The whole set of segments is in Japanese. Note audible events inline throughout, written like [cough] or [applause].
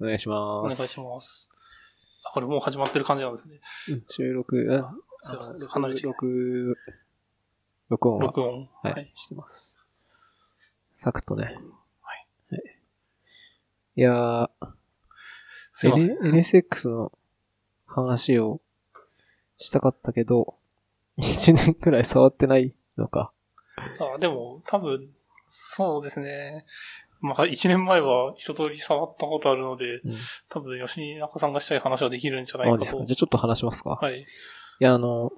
お願いします。お願いします。あこれもう始まってる感じなんですね。うん収録、あ離れ録、録音は、録音。はい、はい。してます。サクッとね。はい。はい。いやー、すいません。NSX の話をしたかったけど、[laughs] 1年くらい触ってないのか。あでも、多分、そうですね。まあ、一年前は一通り触ったことあるので、うん。多分吉中さんがしたい話はできるんじゃないかとあですか。じゃ。あちょっと話しますか。はい。いや、あの、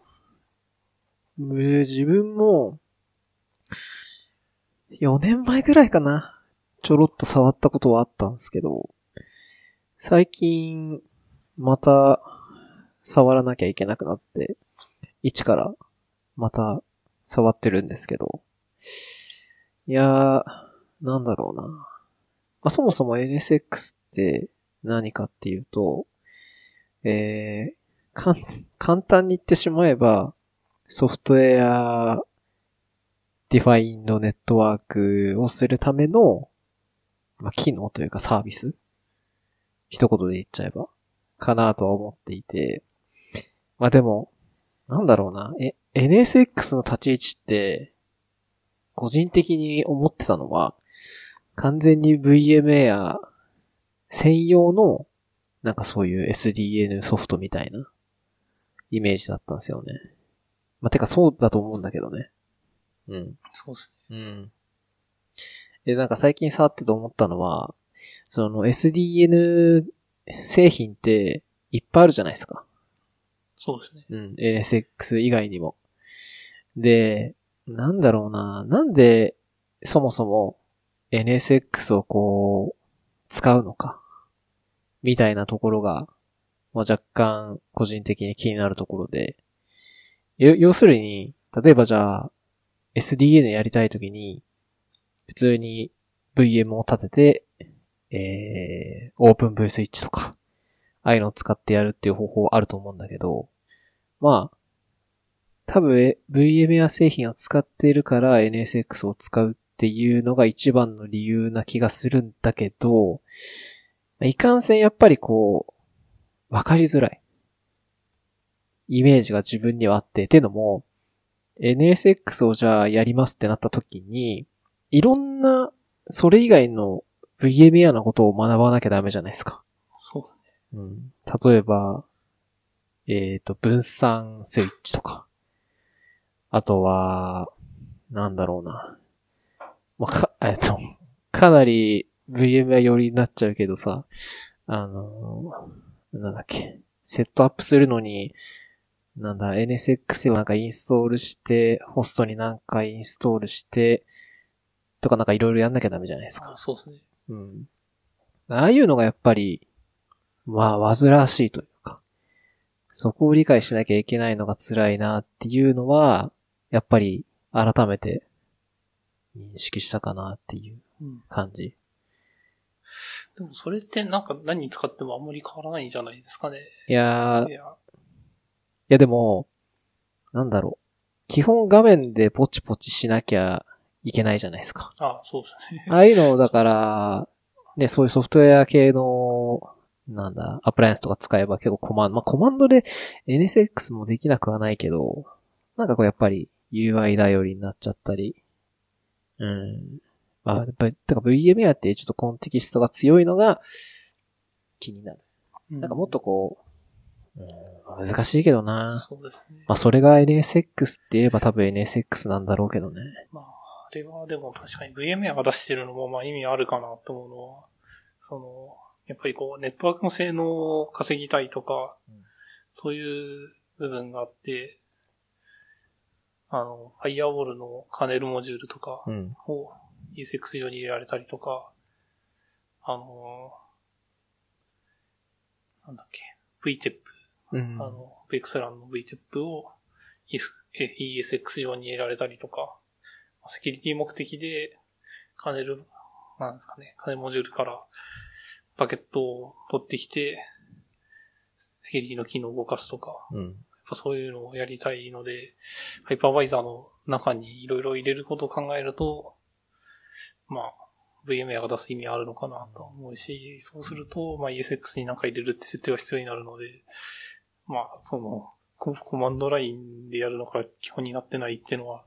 む自分も、4年前ぐらいかな。ちょろっと触ったことはあったんですけど、最近、また、触らなきゃいけなくなって、一から、また、触ってるんですけど、いやー、なんだろうな。まあ、そもそも NSX って何かっていうと、えー、かん簡単に言ってしまえば、 software defined network をするための、まあ、機能というかサービス。一言で言っちゃえば、かなとは思っていて、まあでも、なんだろうな、え、NSX の立ち位置って、個人的に思ってたのは、完全に VMware 専用のなんかそういう SDN ソフトみたいなイメージだったんですよね。まあ、てかそうだと思うんだけどね。うん。そうですうん。で、なんか最近触ってて思ったのは、その SDN 製品っていっぱいあるじゃないですか。そうですね。うん。NSX 以外にも。で、なんだろうな。なんで、そもそも NSX をこう、使うのか。みたいなところが、まあ、若干個人的に気になるところで。要するに、例えばじゃあ、SDN やりたいときに、普通に VM を立てて、えー、オープン V スイッチとか、ああいうのを使ってやるっていう方法あると思うんだけど、まあ、多分 VMA 製品を使っているから NSX を使うっていうのが一番の理由な気がするんだけど、いかんせんやっぱりこう、わかりづらい。イメージが自分にはあって、ってのも、NSX をじゃあやりますってなった時に、いろんな、それ以外の VMware のことを学ばなきゃダメじゃないですか。そうですね。うん。例えば、えっ、と、分散スイッチとか。あとは、なんだろうな。まあ、か、えっと、かなり VMware 寄りになっちゃうけどさ、あのーなんだっけ。セットアップするのに、なんだ、NSX をなんかインストールして、ホストになんかインストールして、とかなんかいろいろやんなきゃダメじゃないですか。あそうですね。うん。ああいうのがやっぱり、まあ、煩わしいというか、そこを理解しなきゃいけないのが辛いなっていうのは、やっぱり改めて認識したかなっていううん。感じ。でもそれってなんか何に使ってもあんまり変わらないんじゃないですかね。いやー、いいや、やでも、なんだろう。基本画面でポチポチしなきゃいけないじゃないですか。あそうですね。[laughs] ああいうのをだから、ね、そういうソフトウェア系の、なんだ、アプライアンスとか使えば結構コマンド、まあ、コマンドで NSX もできなくはないけど、なんかこうやっぱり UI 頼りになっちゃったり、うん。まあ、やっぱり、てか VMware ってちょっとコンテキストが強いのが気になる。なんかもっとこう、うん、難しいけどな。そうですね。まあ、それが NSX って言えば多分 NSX なんだろうけどね。まあ、あれはでも確かに VMware が出してるのもまあ意味あるかなと思うのは、その、やっぱりこう、ネットワークの性能を稼ぎたいとか、うんそういう部分があって、あの、ファイアウォールのカーネルモジュールとかうん。を ESX 上に入れられたりとか、あの、なんだっけ、VTEP うん。あの、VXLAN の VTEP を ESX 上に入れられたりとか、セキュリティ目的で、カーネル、なんですかね、カーネルモジュールからパケットを取ってきて、セキュリティの機能を動かすとか、うん。ぱそういうのをやりたいので、ハイパーバイザーの中にいろいろ入れることを考えると、まあ、VMware が出す意味あるのかなと思うし、そうすると、まあ ESX に何か入れるって設定が必要になるので、まあ、その、ココマンドラインでやるのが基本になってないっていうのは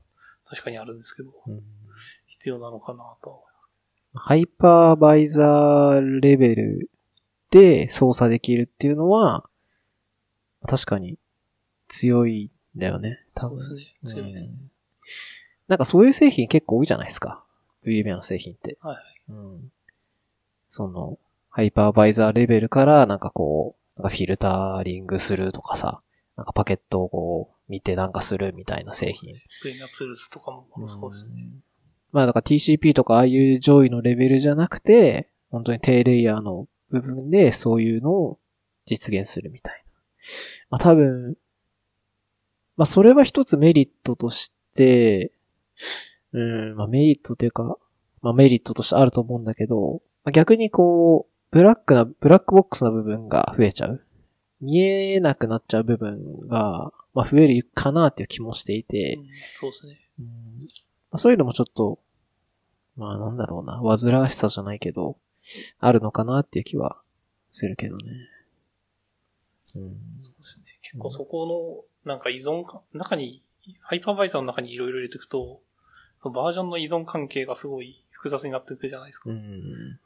確かにあるんですけど、うん必要なのかなとは思います。ハイパーバイザーレベルで操作できるっていうのは、確かに強いんだよね。多分そうですね。強いですね。うんなんかそういう製品結構多いじゃないですか。VMware の製品って。はいはい。うん。その、ハイパーバイザーレベルからなんかこう、なんかフィルタリングするとかさ、なんかパケットをこう見てなんかするみたいな製品。VMware ツールズとかもそうですね。まあだから TCP とかああいう上位のレベルじゃなくて、本当に低レイヤーの部分でそういうのを実現するみたいな。まあ多分、まあそれは一つメリットとして、うん、まあメリットというか、まあメリットとしてあると思うんだけど、まあ逆にこう、ブラックな、ブラックボックスな部分が増えちゃう。見えなくなっちゃう部分が、まあ増えるかなっていう気もしていて、うんそうですね。うんまあ、そういうのもちょっと、まあなんだろうな、煩わしさじゃないけど、あるのかなっていう気はするけどね。うん。そうですね。結構そこの、なんか依存か、中に、ハイパーバイザーの中にいろいろ入れていくと、バージョンの依存関係がすごい複雑になっていくじゃないですか。うん。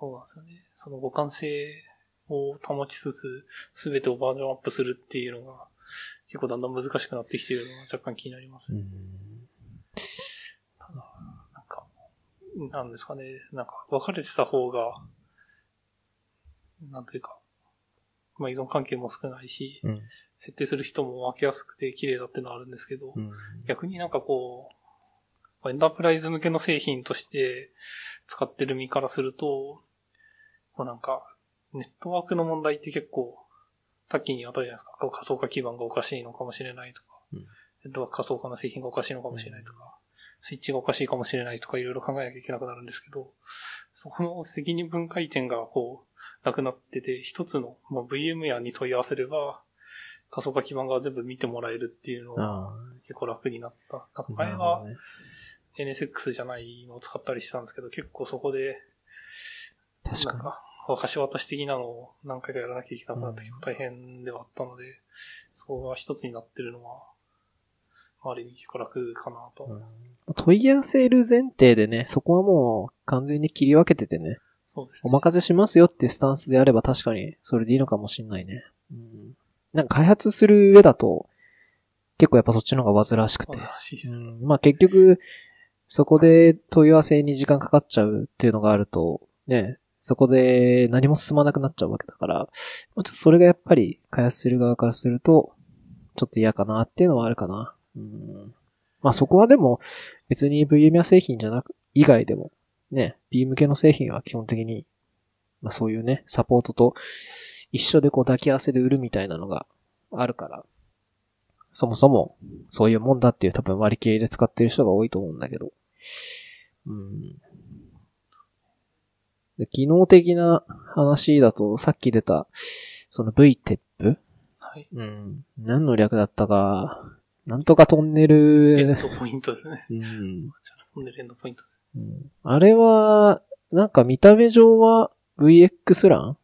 そうなんですよね。その互換性を保ちつつ、すべてをバージョンアップするっていうのが、結構だんだん難しくなってきているのが若干気になりますね。うん。ただ、なんか、なんですかね、なんか分かれてた方が、なんというか、まあ依存関係も少ないし、うん。設定する人も分けやすくて綺麗だってのはあるんですけど、うん。逆になんかこう、エンタープライズ向けの製品として使ってる身からすると、こうなんか、ネットワークの問題って結構多岐にわたるじゃないですか。仮想化基盤がおかしいのかもしれないとか、うんネットワーク仮想化の製品がおかしいのかもしれないとか、スイッチがおかしいかもしれないとかいろいろ考えなきゃいけなくなるんですけど、そこの責任分解点がこう、なくなってて、一つの、まあ、VMware に問い合わせれば、仮想化基盤が全部見てもらえるっていうのがあ結構楽になった。なんかあ。前は NSX じゃないのを使ったりしたんですけど、結構そこで、確かに。なんか、橋渡し的なのを何回かやらなきゃいけなくなって結構大変ではあったので、そこが一つになってるのは、ある意味結構楽かなと。うん問い合わせる前提でね、そこはもう完全に切り分けててね、そうですね。お任せしますよっていうスタンスであれば確かにそれでいいのかもしんないね。うん。なんか開発する上だと、結構やっぱそっちの方が煩わしくて。素晴らしいです。うん、まあ結局、そこで問い合わせに時間かかっちゃうっていうのがあると、ね、そこで何も進まなくなっちゃうわけだから、まあちょっとそれがやっぱり開発する側からすると、ちょっと嫌かなっていうのはあるかな。うん、まあそこはでも、別に VMware 製品じゃなく、以外でも、ね、B 向けの製品は基本的に、まあそういうね、サポートと一緒でこう抱き合わせで売るみたいなのがあるから、そもそもそういうもんだっていう多分割り切りで使ってる人が多いと思うんだけど。うん。で機能的な話だと、さっき出た、その VTEP? はい。うん。何の略だったか、なんとかトンネエンル、ドポイントですね。うん。じゃあ、飛んでるエンドポイントです。うんあれは、なんか見た目上は VX 欄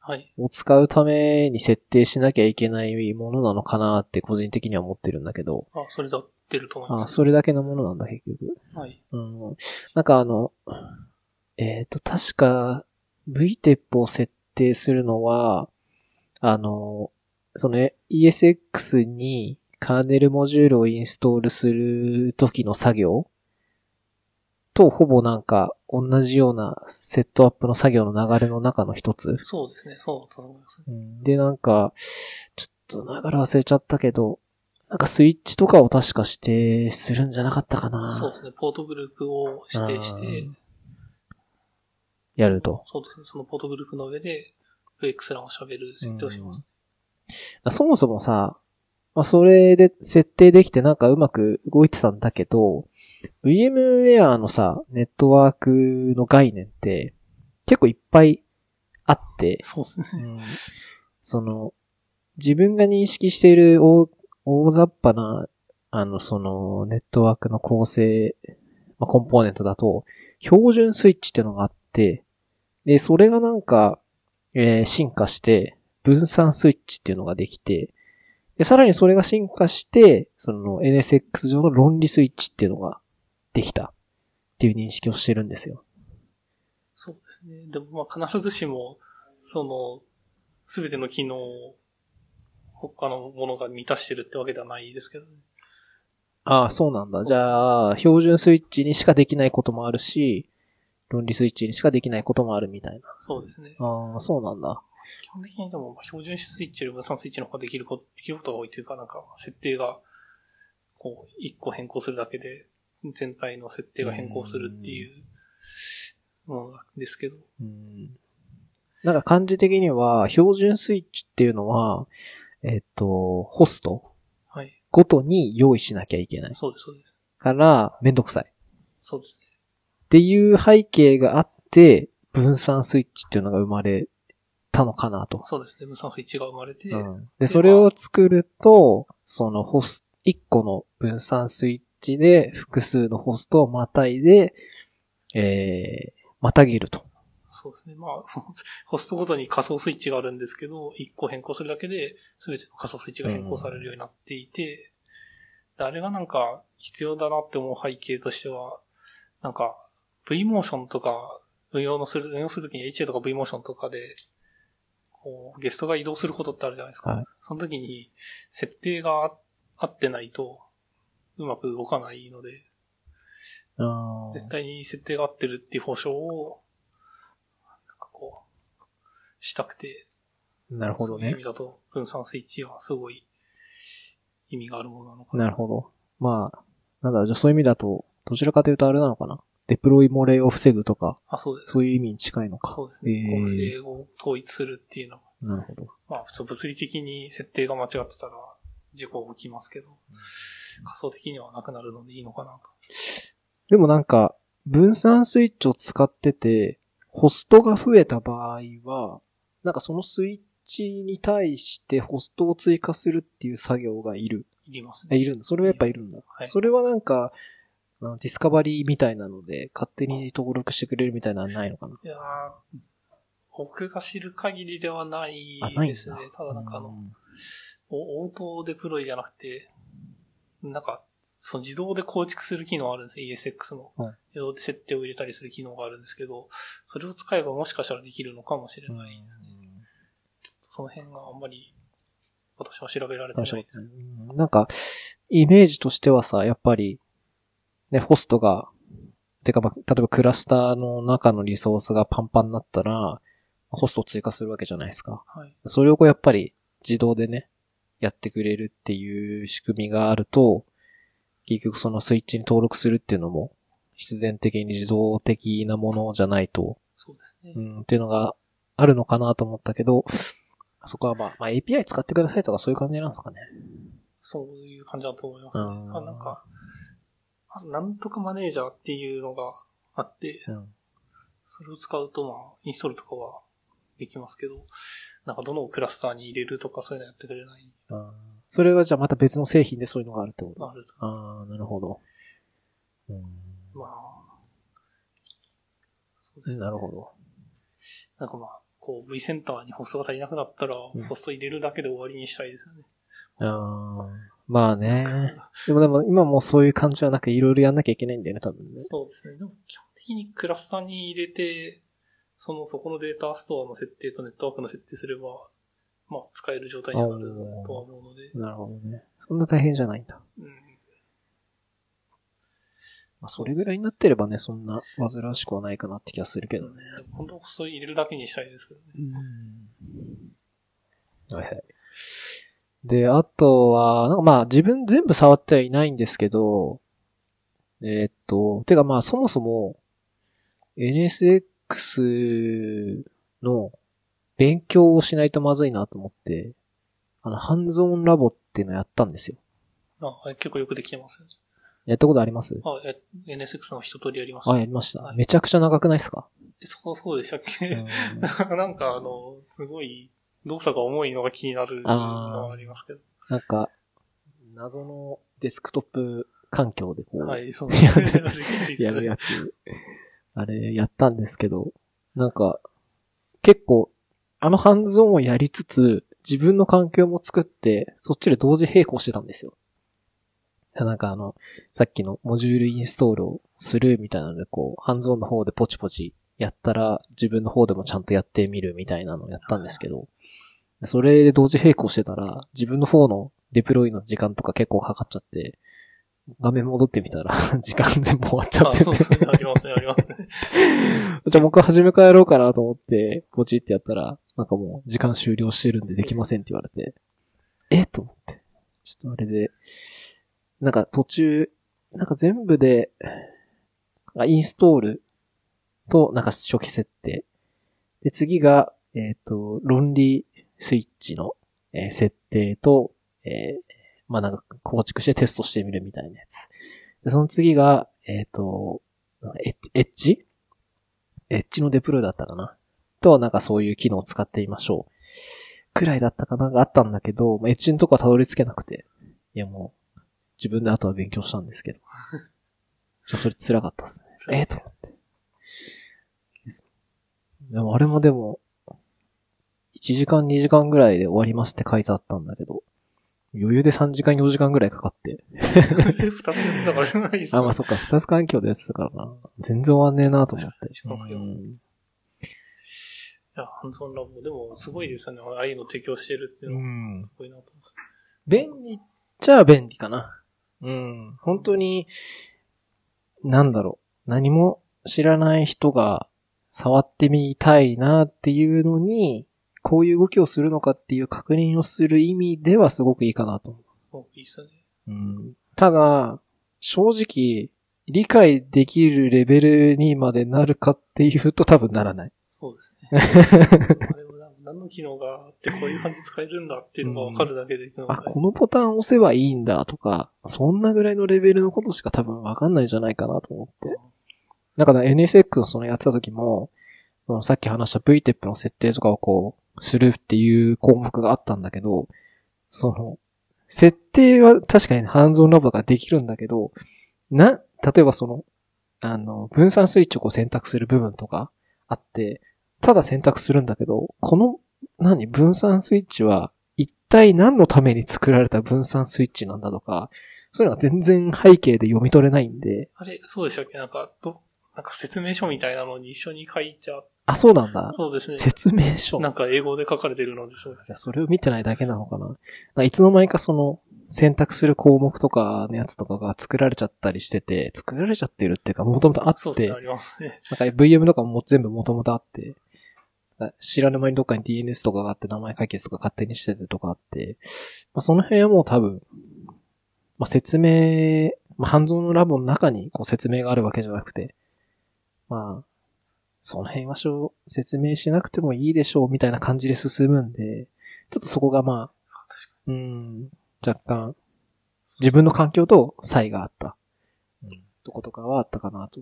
はい。を使うために設定しなきゃいけないものなのかなって個人的には思ってるんだけど、あ、それで合ってると思いあます。それだけのものなんだ、結局。はい。うん。なんかあの、えっ、と、確か VTEP を設定するのは、あの、その ESX にカーネルモジュールをインストールする時の作業とほぼなんか同じようなセットアップの作業の流れの中の一つ。そうですね。そうだと思います。うんで、なんか、ちょっと流れ忘れちゃったけど、なんかスイッチとかを確か指定するんじゃなかったかな。そうですね。ポートグループを指定して、やると。そうですね。そのポートグループの上で、VX 欄を喋る設定をします。そもそもさ、まあ、それで設定できてなんかうまく動いてたんだけど、VMware のさ、ネットワークの概念って結構いっぱいあって、そうですね。その、自分が認識している大大雑把な、あの、その、ネットワークの構成、まあ、コンポーネントだと、標準スイッチっていうのがあって、で、それがなんか、えー進化して、分散スイッチっていうのができて、で、さらにそれが進化して、その NSX 上の論理スイッチっていうのができたっていう認識をしてるんですよ。そうですね。でも、まあ、必ずしも、その、すべての機能を、他のものが満たしてるってわけではないですけどね。ああ、そうなんだ。じゃあ、標準スイッチにしかできないこともあるし、論理スイッチにしかできないこともあるみたいそうですね。な。ああ、そうなんだ。基本的にでも、まあ標準スイッチより分散スイッチの方ができること、できることが多いというか、なんか、設定が、こう、一個変更するだけで、全体の設定が変更するっていうものなんですけど。うんなんか漢字的には、標準スイッチっていうのは、えっと、ホストはい。ごとに用意しなきゃいけない。そうです、そうです。から、めんどくさい。っそうですね。ていう背景があって、分散スイッチっていうのが生まれたのかなと。そうですね。分散スイッチが生まれて、うんで、それを作ると、そのホス、一個の分散スイッチで複数のホストをまたいで、えー、またげると。そうですね。まあ、その、ホストごとに仮想スイッチがあるんですけど、一個変更するだけで、すべての仮想スイッチが変更されるようになっていて、であれがなんか必要だなって思う背景としては、なんか、V モーションとか、運用のする、運用するときに HA とか V モーションとかで、こう、ゲストが移動することってあるじゃないですか。はいその時に、設定があ合ってないと、うまく動かないので、絶対に設定が合ってるっていう保証を、なんかこう、したくて、なるほどねそういう意味。だと分散スイッチはすごい意味があるものなのかな。なるほど。まあ、なんだじゃあそういう意味だと、どちらかというとあれなのかな。デプロイ漏れを防ぐとか、あ、そうです。そういう意味に近いのか。そうですね。えー構成を統一するっていうのは、なるほど。まあ普通物理的に設定が間違ってたら事故が起きますけど、仮想的にはなくなるのでいいのかなと。でもなんか、分散スイッチを使ってて、ホストが増えた場合は、なんかそのスイッチに対してホストを追加するっていう作業がいる。いりますあいるんだ。それはやっぱいるんだ。はいそれはなんか、ディスカバリーみたいなので、勝手に登録してくれるみたいなのはないのかないやー僕が知る限りではないですね。。ただなんかあの、うんおオートデプロイじゃなくて、なんか、その自動で構築する機能あるんですよ、ESX の。はい自動で設定を入れたりする機能があるんですけど、それを使えばもしかしたらできるのかもしれないですね。その辺があんまり、私は調べられてないです。うんなんか、イメージとしてはさ、やっぱり、ね、ホストが、てかまあ、例えばクラスターの中のリソースがパンパンになったら、ホストを追加するわけじゃないですか。はい。それをこうやっぱり自動でね、やってくれるっていう仕組みがあると、結局そのスイッチに登録するっていうのも、必然的に自動的なものじゃないと、そうですね。うん、っていうのがあるのかなと思ったけど、そこはまあ、まあ API 使ってくださいとかそういう感じなんですかね。そういう感じだと思いますね。うんあなんか、あなんとかマネージャーっていうのがあって、うん。それを使うとまあ、インストールとかはできますけど、なんかどのクラスターに入れるとかそういうのやってくれない。それはじゃあまた別の製品でそういうのがあるってこと？まあ、あるとああ、なるほど。うん。まあ、そうですね。なるほど。なんかまあ、こう V センターにホストが足りなくなったら、うんホスト入れるだけで終わりにしたいですよね。ああ、まあね。でもでも今もうそういう感じはなくいろいろやんなきゃいけないんだよね、多分ね。そうですね。でも基本的にクラスターに入れて、その、そこのデータストアの設定とネットワークの設定すれば、まあ、使える状態にはなるとは思うので、なるほどね。そんな大変じゃないんだ。うん。まあ、それぐらいになってればね、そんな煩わしくはないかなって気がするけどね。本当はそう入れるだけにしたいですけどね。うん。はいはい。で、あとは、なんかまあ自分全部触ってはいないんですけど、えーっと、てかまあそもそも NSX の勉強をしないとまずいなと思って、あの、ハンズオンラボっていうのやったんですよ。あ結構よくできてます。やったことあります？あ、え NSX の一通りやりました。あ、やりましたは。いめちゃくちゃ長くないですか、えそう、そうでしたっけ、うん [laughs] なんかあの、すごい、動作が重いのが気になるのはありますけど。なんか、謎のデスクトップ環境でこう、はい、そう。[laughs] やるやつ。あれやったんですけど、なんか、結構、あのハンズオンをやりつつ、自分の環境も作って、そっちで同時並行してたんですよ。なんかあの、さっきのモジュールインストールをするみたいなので、こう、ハンズオンの方でポチポチやったら、自分の方でもちゃんとやってみるみたいなのをやったんですけど、それで同時並行してたら、自分の方のデプロイの時間とか結構かかっちゃって、画面戻ってみたら、[laughs] 時間全部終わっちゃあ、っててそうですね。ありますね、ありますね。[laughs] じゃあもう一回始め替えろうかなと思って、ポチってやったら、なんかもう時間終了してるんでできませんって言われて、えと思って。ちょっとあれで、なんか途中、なんか全部で、あインストールと、なんか初期設定。で、次が、えっ、と、論理スイッチの、えー設定と、えーまあなんか構築してテストしてみるみたいなやつ。で、その次が、えっ、と、なんかエッエッジ？エッジのデプロイだったかな？と、なんかそういう機能を使ってみましょう。くらいだったかながあったんだけど、まあエッジのとこはたどり着けなくて。いやもう、自分であとは勉強したんですけど。じゃあそれ辛かったですね。ええと思って。でもあれもでも、1時間2時間ぐらいで終わりますって書いてあったんだけど、余裕で3時間4時間ぐらいかかって。二つやってたからじゃないですあ、まあそっか、二つ環境でやってたからな。全然終わんねえなと思って。いや、ハンズオンラボ。でも、すごいですよね。ああいうの提供してるっていうのは、うんすごいなと思って。便利っちゃ便利かな。うん。本当に、なんだろう。何も知らない人が触ってみたいなっていうのに、こういう動きをするのかっていう確認をする意味ではすごくいいかなといいっすね。う。うん。ただ、正直、理解できるレベルにまでなるかっていうと多分ならない。そうですね。[laughs] 何の機能があって、こういう感じ使えるんだっていうのがわかるだけでいくので、あ、このボタン押せばいいんだとか、そんなぐらいのレベルのことしか多分わかんないんじゃないかなと思って。だから NSX のそのやってた時も、そのさっき話した VTEP の設定とかをこう、するっていう項目があったんだけど、その、設定は確かにハンズオンラボができるんだけど、な、例えばその、あの、分散スイッチをこう選択する部分とかあって、ただ選択するんだけど、この、何、分散スイッチは一体何のために作られた分散スイッチなんだとか、そういうのが全然背景で読み取れないんで、あれ、そうでしたっけ？なんか、ど、なんか説明書みたいなのに一緒に書いちゃっ、あ、そうなんだ。そうですね。説明書。なんか英語で書かれてるので、そうですいやそれを見てないだけなのかな。いつの間にかその、選択する項目とかのやつとかが作られちゃったりしてて、作られちゃってるっていうか、もともとあって、そうですね、なんありますね。か VM とかも全部もともとあって、知らぬ間にどっかに DNS とかがあって名前解決とか勝手にしててとかあって、まあ、その辺はもう多分、まあ、説明、まあ、ハンズオンのラボの中にこう説明があるわけじゃなくて、まあ、その辺はしょう、説明しなくてもいいでしょうみたいな感じで進むんで、ちょっとそこがまあ、うん、若干、自分の環境と差異があった、うん、とことかはあったかなと。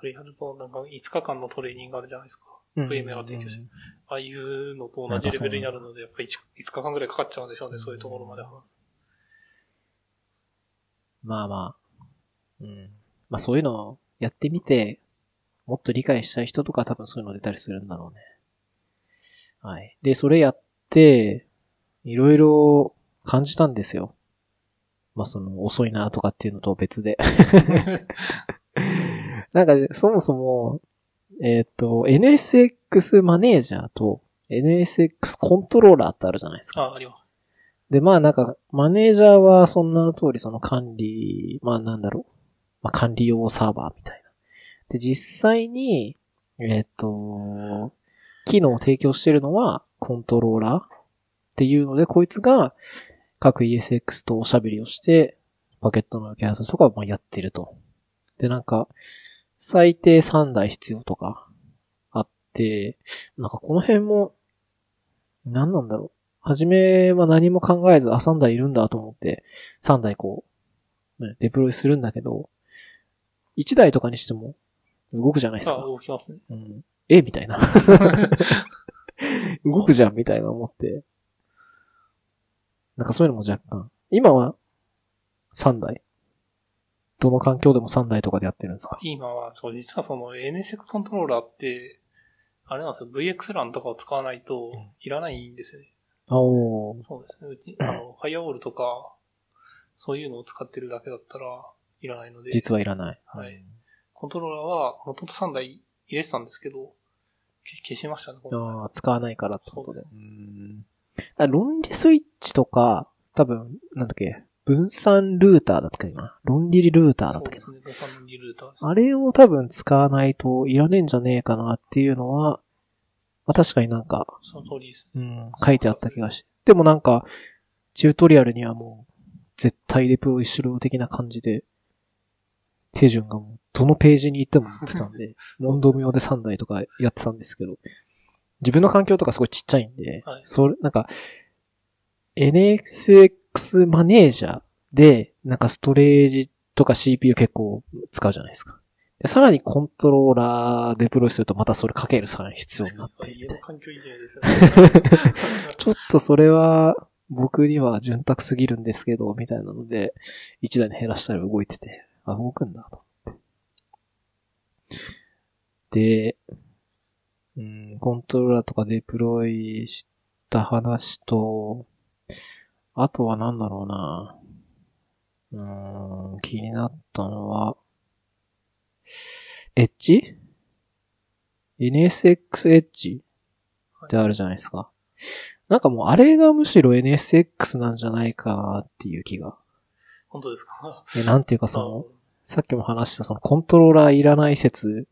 それやると、なんか5日間のトレーニングあるじゃないですか。うん VM が提供してああいうのと同じレベルになるので、やっぱり 5, 日間ぐらいかかっちゃうんでしょうね、そういうところまで話す。まあまあ。うん。まあそういうのをやってみて、もっと理解したい人とか多分そういうの出たりするんだろうね。はい。で、それやって、いろいろ感じたんですよ。まあその遅いなとかっていうのと別で。[laughs] なんかね、そもそも、えっ、と、NSX マネージャーと NSX コントローラーってあるじゃないですか。あ、あります。で、まあなんか、マネージャーはそんなの通りその管理、まあなんだろう。まあ管理用サーバーみたいな。で、実際に、えっ、と、機能を提供しているのはコントローラーっていうので、こいつが各 ESX とおしゃべりをして、パケットの受け合わせとかをまやってると。で、なんか、最低3台必要とかあって、なんかこの辺も、何なんだろう。はじめは何も考えず、あ、3台いるんだと思って、3台こう、ね、デプロイするんだけど、1台とかにしても、動くじゃないですあ、か。動きますね。うん、え？みたいな。[laughs] 動くじゃんみたいな思って。なんかそういうのも若干。今は3台。どの環境でも3台とかでやってるんですか？今は、そう、実はその NSX コントローラーって、あれなんですよ、VX ランとかを使わないといらないんですよね。おー。そうですね。うち、あの、[laughs] ファイアウォールとか、そういうのを使ってるだけだったらいらないので、実はいらない。はいコントローラーは、もともと3台入れてたんですけど、け消しましたね、ああ、使わないからってことで。そううんあ論理スイッチとか、多分、なんだっけ、分散ルーターだったっけな。論理ルーターだったっけな。そうですね、分散リルーターです。あれを多分使わないといらねえんじゃねえかなっていうのは、まあ確かになんか、その通りですね。うん、書いてあった気がして。でもなんか、チュートリアルにはもう、絶対デプロイしろ的な感じで、手順がもう、どのページに行っても載ってたんで、問答無用で3台とかやってたんですけど、自分の環境とかすごいちっちゃいんで、はいそれ、なんか、NXX マネージャーで、なんかストレージとか CPU 結構使うじゃないですか。でさらにコントローラーデプロイするとまたそれかけるさらに必要になって環境いじめですよね。[laughs] ちょっとそれは、僕には潤沢すぎるんですけど、みたいなので、一台に減らしたら動いてて、あ、動くんだ、と。で、うん、コントローラーとかデプロイした話と、あとはなんだろうな。うーん、気になったのは、エッジ ?NSX エッジってあるじゃないですか。なんかもうあれがむしろ NSX なんじゃないかなっていう気が。本当ですか？え、なんていうかその、さっきも話したそのコントローラーいらない説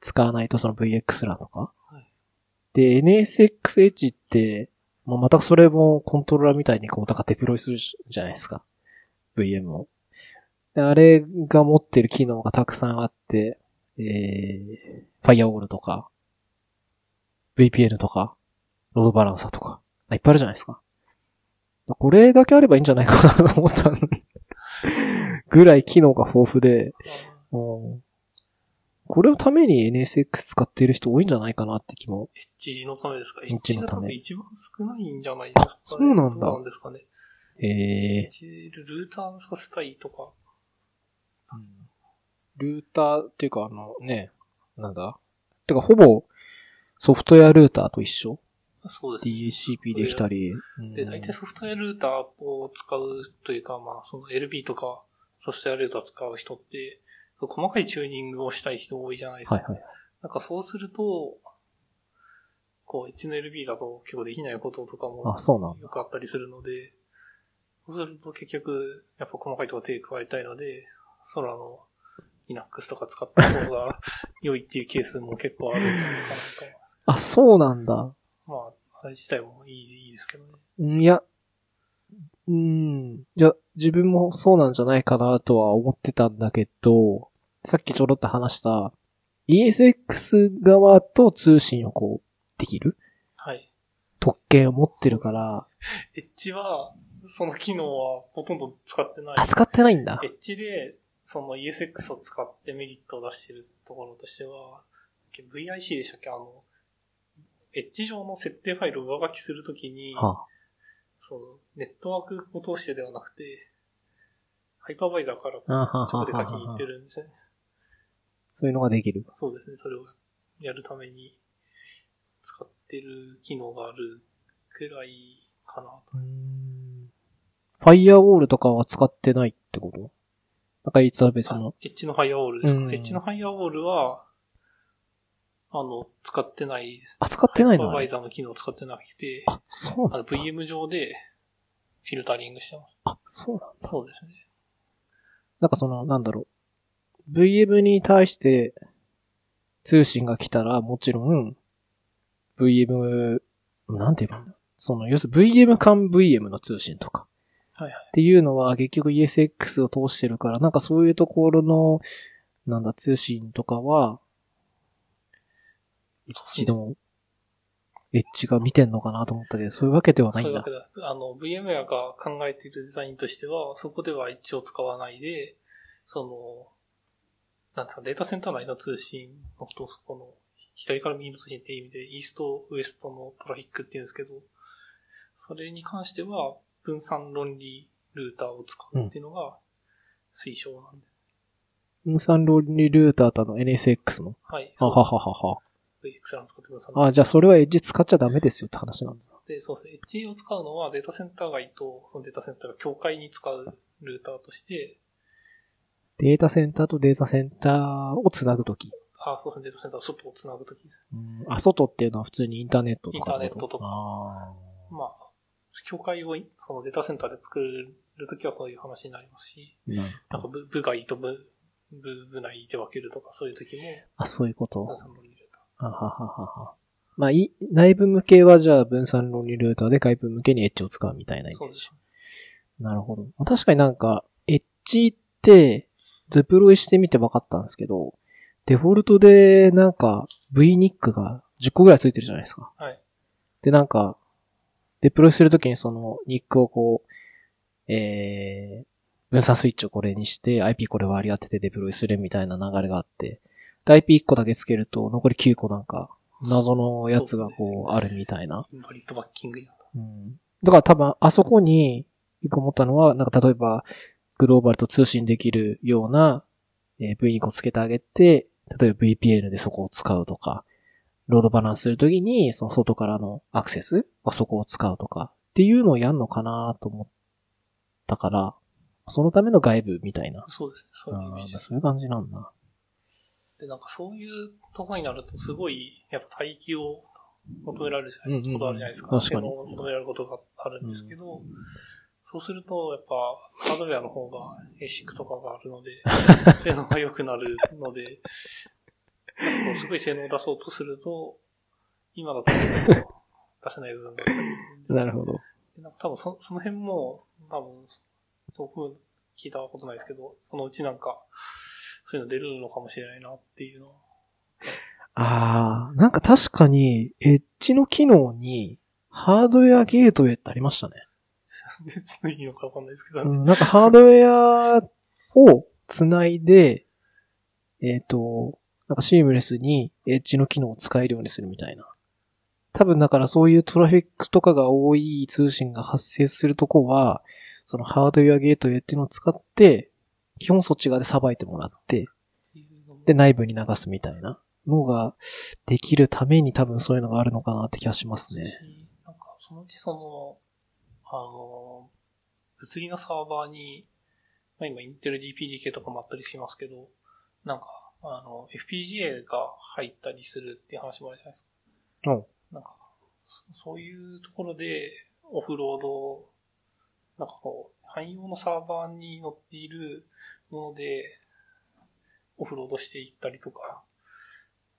使わないとその VX ラとか。はいで、NSX エッジって、もうまたそれもコントローラーみたいにこう、だからデプロイするじゃないですか。VM を。であれが持ってる機能がたくさんあって、えー、Firewall とか、VPN とか、ロードバランサーとか、いっぱいあるじゃないですか。これだけあればいいんじゃないかなと思ったぐらい機能が豊富で、うんこれのために NSX 使っている人多いんじゃないかなって気も。エッジのためですか？エエッッジが多ジのため分一番少ないんじゃないですか、ね？そうなんだどうなんですかね？えエッジルーターさせたいとか。ルーターっていうかあのね、なんだ？てかほぼソフトウェアルーターと一緒？そうですね。?DHCP できたり。うんで、大体ソフトウェアルーターを使うというか、まあ、その LB とかソフトウェアルーター使う人って、そう細かいチューニングをしたい人多いじゃないですか。はいはい。なんかそうすると、こう、エッジの LB だと結構できないこととかもあ、そうなんだ。よくあったりするので、そうすると結局、やっぱ細かいところ手加えたいので、空の Linux とか使った方が良いっていうケースも結構あるんじゃないかなと思います。あ、そうなんだ。まあ、あれ自体もいいいいですけどね。うんいや、うん。いや、自分もそうなんじゃないかなとは思ってたんだけど、さっきちょろっと話した、ESX 側と通信をこう、できる？はい。特権を持ってるから、エッジは、その機能はほとんど使ってない。あ、使ってないんだエ。ッジで、その ESX を使ってメリットを出してるところとしては、VIC でしたっけ？あの、エッジ上の設定ファイルを上書きするときに、はその、ネットワークを通してではなくて、ハイパーバイザーから直はあで書きに行ってるんですね。そういうのができる。そうですね、それをやるために使ってる機能があるくらいかなと。ファイヤーウォールとかは使ってないってこと？なんかいつは別の？エッジのハイヤーウォールですか、うんエッジのハイヤーウォールは、あの、使ってないです。あ、使ってないハイパの？あれーバイザーの機能を使ってなくて、あ、そうなんだ。VM 上でフィルタリングしてます。あ、そうなんだ。そうですね。なんかその、なんだろう。VM に対して通信が来たら、もちろん、VM、なんて言えばいいんだその、要するに VM 間 VM の通信とか。はいはい。っていうのは結局 ESX を通してるから、なんかそういうところの、なんだ、通信とかは、一度も、エッジが見てんのかなと思ったけど、そういうわけではないんだそういうわけ。だ。あの、VMware が考えているデザインとしては、そこでは一応使わないで、その、なんですか、データセンター内の通信のことを、この、左から右の通信っていう意味で、イースト、ウエストのトラフィックっていうんですけど、それに関しては、分散論理ルーターを使うっていうのが推奨なんで。分散論理ルーターとあの NSX の。はい。あはははは。VX ラン使ってください。ああ、じゃあそれはエッジ使っちゃダメですよって話なんです。で、そうですね。エッジを使うのはデータセンター外とそのデータセンターが境界に使うルーターとして、データセンターとデータセンターをつなぐとき。ああ、そうですね。データセンター外をつなぐときです。うんあ、外っていうのは普通にインターネットとか。インターネットとかあまあ、境界をそのデータセンターで作るときはそういう話になりますし、ななんか部部外と部、部部内で分けるとかそういうときも、あ、そういうこと。あはははは。まあ、い、内部向けはじゃあ分散論理ルーターで外部向けにエッジを使うみたいなイー。メージ。なるほど。確かになんか、エッジって、デプロイしてみて分かったんですけど、デフォルトでなんか VNIC が10個ぐらいついてるじゃないですか。はい。で、なんか、デプロイするときにそのニックをこう、えー、分散スイッチをこれにして IP これ割り当ててデプロイするみたいな流れがあって、で IP1 個だけつけると残り9個なんか謎のやつがこうあるみたいな。バリッドバッキングになった。うん。だから多分あそこに一個思ったのは、なんか例えばグローバルと通信できるような、えー V2 個つけてあげて、例えば VPN でそこを使うとか、ロードバランスするときに、その外からのアクセスはそこを使うとか、っていうのをやるのかなと思ったから、そのための外部みたいな。そうですね。そういうイメージです。あーそういう感じなんだ。で、なんかそういうところになると、すごい、やっぱ帯域を求められるじゃない、うんうんうんことあるじゃないですか。確かに求められることがあるんですけど、そうすると、やっぱ、ハードウェアの方が ASIC とかがあるので、[laughs] 性能が良くなるので、なんすごい性能を出そうとすると、今だと出せない部分があったりするんですよなるほど。でなんか多分そその辺も、多分、僕聞いたことないですけど、そのうちなんか、そういうの出るのかもしれないなっていうのは。ああ、なんか確かに、エッジの機能に、ハードウェアゲートウェイってありましたね。[laughs] いいのかわかんないですけど、うん、なんかハードウェアをつないで、えっ、と、なんかシームレスにエッジの機能を使えるようにするみたいな。多分だからそういうトラフィックとかが多い通信が発生するとこは、そのハードウェアゲートウェイっていうのを使って、基本そっち側でさばいてもらって、で内部に流すみたいなのができるために多分そういうのがあるのかなって気がしますね。なんか、そのうちその、あの、物理のサーバーに、まあ今、インテル DPDK とかもあったりしますけど、なんか、あの、FPGA が入ったりするっていう話もあるじゃないですか。うんなんか、そそういうところで、オフロード、なんかこう、汎用のサーバーに載っているもので、オフロードしていったりとか、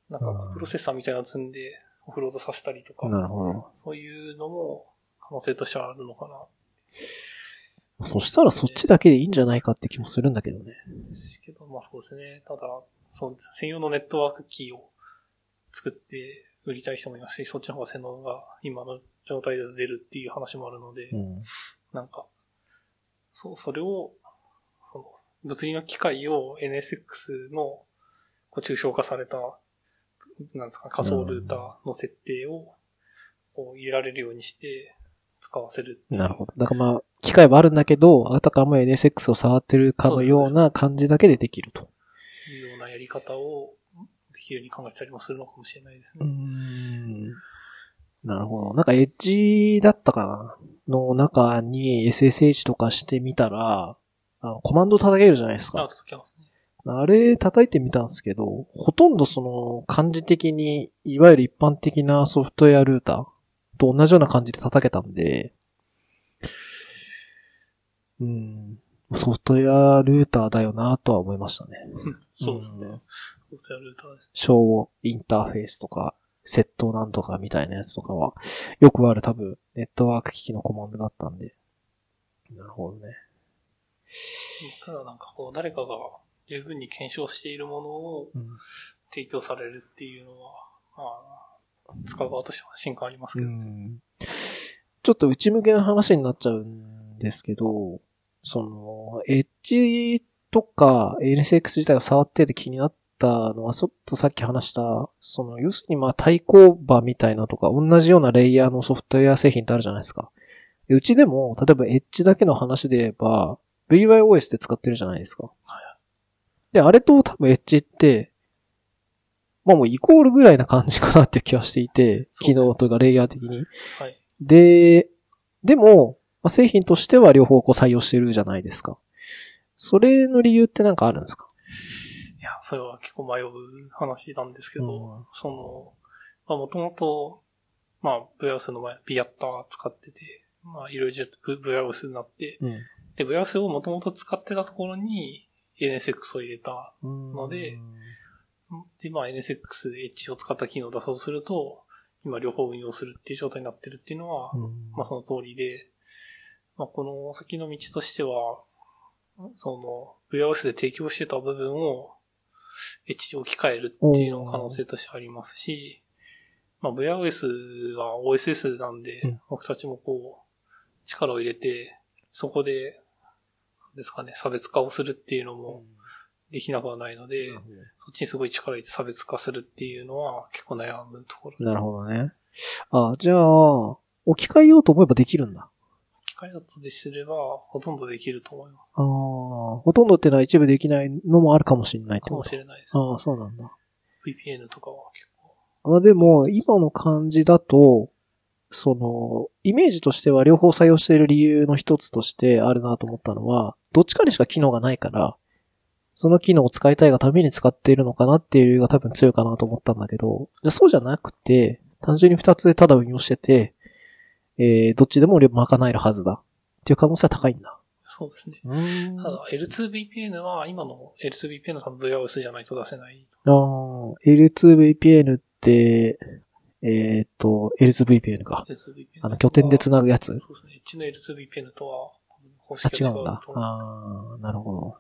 なんかうんプロセッサーみたいなの積んでオフロードさせたりとか、なるほど。そういうのも可能性としてはあるのかな。そしたらそっちだけでいいんじゃないかって気もするんだけどね。ですけど、まあそうですね。ただ、そう専用のネットワークキーを作って売りたい人もいますし、そっちの方が性能が今の状態で出るっていう話もあるので、うん。なんか、そう、それを、物理の機械を NSX のこう抽象化された、なんですか、仮想ルーターの設定をこう入れられるようにして使わせるなるほど。だからまあ、機会はあるんだけど、あたかも NSX を触ってるかのような感じだけでできると。いうようなやり方をできるように考えてたりもするのかもしれないですね。ん。なるほど。なんかエッジだったかな？の中に SSH とかしてみたら、あのコマンド叩けるじゃないですあ、か。届きますね。あれ叩いてみたんですけど、ほとんどその漢字的に、いわゆる一般的なソフトウェアルーターと同じような感じで叩けたんで、うん、ソフトウェアルーターだよなとは思いましたね。そうですね。うんソフトウェアルーターです。小インターフェースとか、セットなんとかみたいなやつとかは、よくある多分、ネットワーク機器のコマンドだったんで。なるほどね。ただなんかこう、誰かが十分に検証しているものをうん。提供されるっていうのは、まあ、使う側としては進化ありますけうど、ん。ちょっと内向けな話になっちゃうんですけど、その、エッジとか NSX 自体を触ってて気になったのは、ちょっとさっき話した、その、要するにまあ対抗馬みたいなとか、同じようなレイヤーのソフトウェア製品ってあるじゃないですか。でうちでも、例えばエッジだけの話で言えば、VYOS で使ってるじゃないですか。はいで、あれと多分エッジって、まあもうイコールぐらいな感じかなっていう気はしていて、機能というかレイヤー的に。はい。で、でも、まあ、製品としては両方こう採用してるじゃないですか。それの理由ってなんかあるんですか？いや、それは結構迷う話なんですけど、うんその、まあもともと、まあ、ブヤウスの前、ビアッター使ってて、まあ、いろいろブブヤウスになって、うん。で、ブヤウスをもともと使ってたところに NSX を入れた。ので、で、まあ NSX ッジを使った機能を出そうとすると、今両方運用するっていう状態になってるっていうのは、うん。まあその通りで、まあこの先の道としては、その VROS で提供してた部分をエッジに置き換えるっていうのが可能性としてありますし、まあ VROS は OSS なんで、うん。僕たちもこう、力を入れて、そこで、ですかね、差別化をするっていうのもできなくはないので、そっちにすごい力を入れて差別化するっていうのは結構悩むところです。なるほどね。あ、じゃあ、置き換えようと思えばできるんだ。機械だとですれば、ほとんどできると思いまああ、ほとんどってのは一部できないのもあるかもしれないっす。かもてことしれないです。ああ、そうなんだ。VPN とかは結構。まあでも、今の感じだと、その、イメージとしては両方採用している理由の一つとしてあるなと思ったのは、どっちかにしか機能がないから、その機能を使いたいがために使っているのかなっていう理由が多分強いかなと思ったんだけど、じゃあそうじゃなくて、単純に二つでただ運用してて、えー、どっちでも賄えるはずだっていう可能性は高いんだ。そうですね。うんただ、L2VPN は今の L2VPN の多分 VROS じゃないと出せない。あー L2VPN って、えーっと、L2VPN か。L2VPN。あの、拠点で繋ぐやつそうですね。うちの L2VPN とは、方あ、式が違う違うんだ。ああ、なるほど。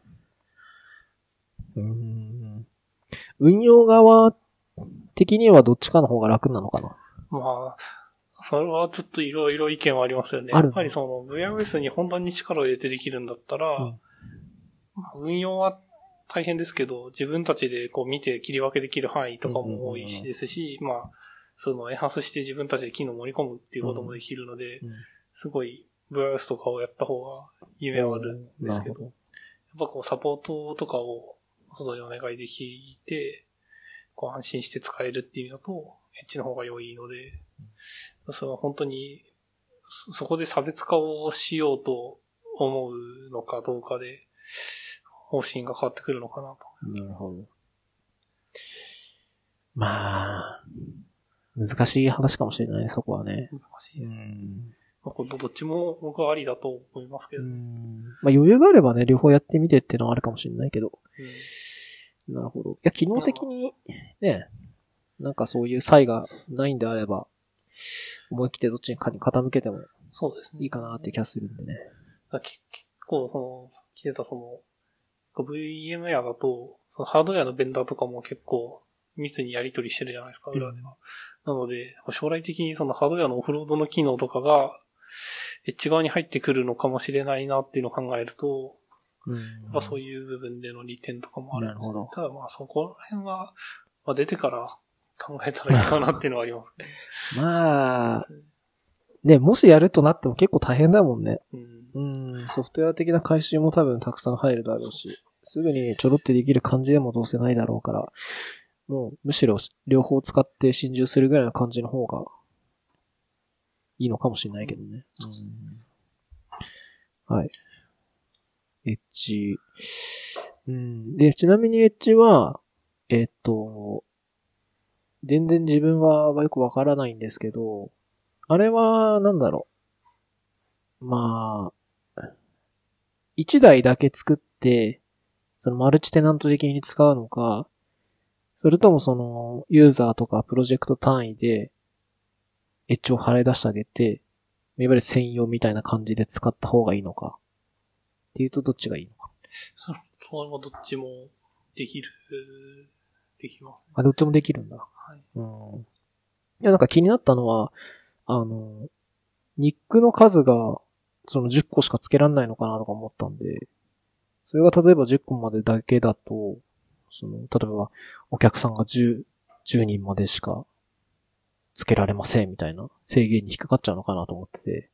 うーん。運用側的にはどっちかの方が楽なのかな？まあ、それはちょっといろいろ意見はありますよね。やっぱりその VROS に本番に力を入れてできるんだったら、うんまあ運用は大変ですけど、自分たちでこう見て切り分けできる範囲とかも多いしですし、まあ、そのエンハンスして自分たちで機能を盛り込むっていうこともできるので、うんすごい VROS とかをやった方が夢はあるんですけど、やっぱこうサポートとかを外にお願いできて、こう安心して使えるっていう意味だと、エッジの方が良いので、それは本当に、そそこで差別化をしようと思うのかどうかで、方針が変わってくるのかなと。なるほど。まあ、難しい話かもしれないね、そこはね。難しいです。ん。まあこれどっちも僕はありだと思いますけど。ううんん。まあ余裕があればね、両方やってみてっていうのはあるかもしれないけど。なるほど。いや、機能的に、ね、なんかそういう差異がないんであれば、思い切ってどっちにかに傾けてもそうですね。いいかなって気がするんでね。だけ結構、その、さっきたその、VMware だと、そのハードウェアのベンダーとかも結構密にやり取りしてるじゃないですか、裏では。なので、将来的にそのハードウェアのオフロードの機能とかが、エッジ側に入ってくるのかもしれないなっていうのを考えると、うんやっぱそういう部分での利点とかもあるんですなるほどただまあそこら辺は、まあ出てから考えたらいいかなっていうのはありますけど。まあ。ね、もしやるとなっても結構大変だもんね。うん。うん、ソフトウェア的な回収も多分たくさん入るだろうし、すぐにちょろってできる感じでもどうせないだろうから、もうむしろ両方使って心中するぐらいの感じの方がいいのかもしれないけどね。うんはい。エッジ。うん。で、ちなみにエッジは、えっと、全然自分はよくわからないんですけど、あれは、なんだろう。まあ、一台だけ作って、そのマルチテナント的に使うのか、それともその、ユーザーとかプロジェクト単位で、エッジを払い出してあげて、いわゆる専用みたいな感じで使った方がいいのか。っていうとどっちがいいのか。そそれもどっちもできる、できますね。あ、どっちもできるんだ。はい。うん。いや、なんか気になったのは、あの、ニックの数が、その10個しか付けられないのかなとか思ったんで、それが例えば10個までだけだと、その、例えば、お客さんが10、10人までしか付けられませんみたいな制限に引っかかっちゃうのかなと思ってて、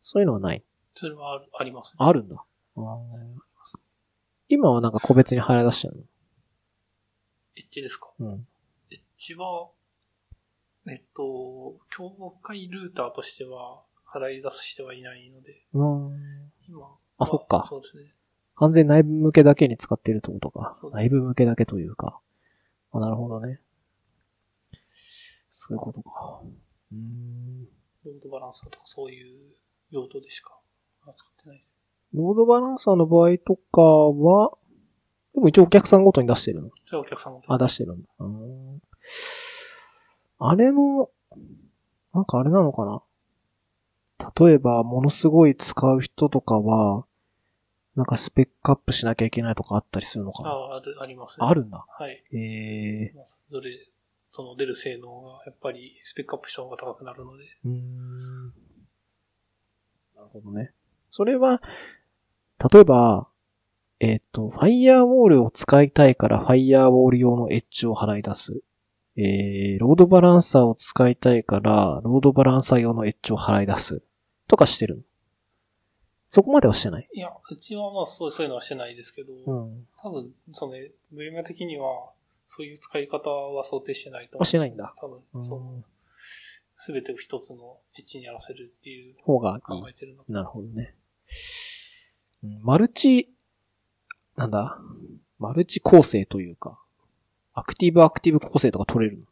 そういうのはない。それはあるありますね。あるんだ。今はなんか個別に払い出してるエッジですか？のうん。エッジは、えっと、境界ルーターとしては、払い出してはいないので、うん。今は。あそっかそうですね。完全内部向けだけに使ってるってことかそう。内部向けだけというか。あ、なるほどね。そういうことか。うーん。ロードバランサーとかそういう用途でしか使ってないです。ロードバランサーの場合とかは、でも一応お客さんごとに出してるのそれはお客さんが。あ、出してるんだ。うーんあれも、なんかあれなのかな例えば、ものすごい使う人とかは、なんかスペックアップしなきゃいけないとかあったりするのかなあある、ありますね。あるんだ。はい。ええまあそれ、その出る性能がやっぱりスペックアップした方が高くなるので、うーん。なるほどね。それは、例えば、えっ、と、ファイヤーウォールを使いたいからファイヤーウォール用のエッジを払い出す。えー、ロードバランサーを使いたいから、ロードバランサー用のエッジを払い出す。とかしてるのそこまではしてない。いや、うちはまあそうそういうのはしてないですけど、うん。多分、その、分野的には、そういう使い方は想定してないと思う。あしてないんだ。多分、うんその、すべてを一つのエッジにやらせるっていう方が考。えてるの。なるほどね。うんマルチ、なんだ？マルチ構成というか、アクティブアクティブ構成とか取れるの？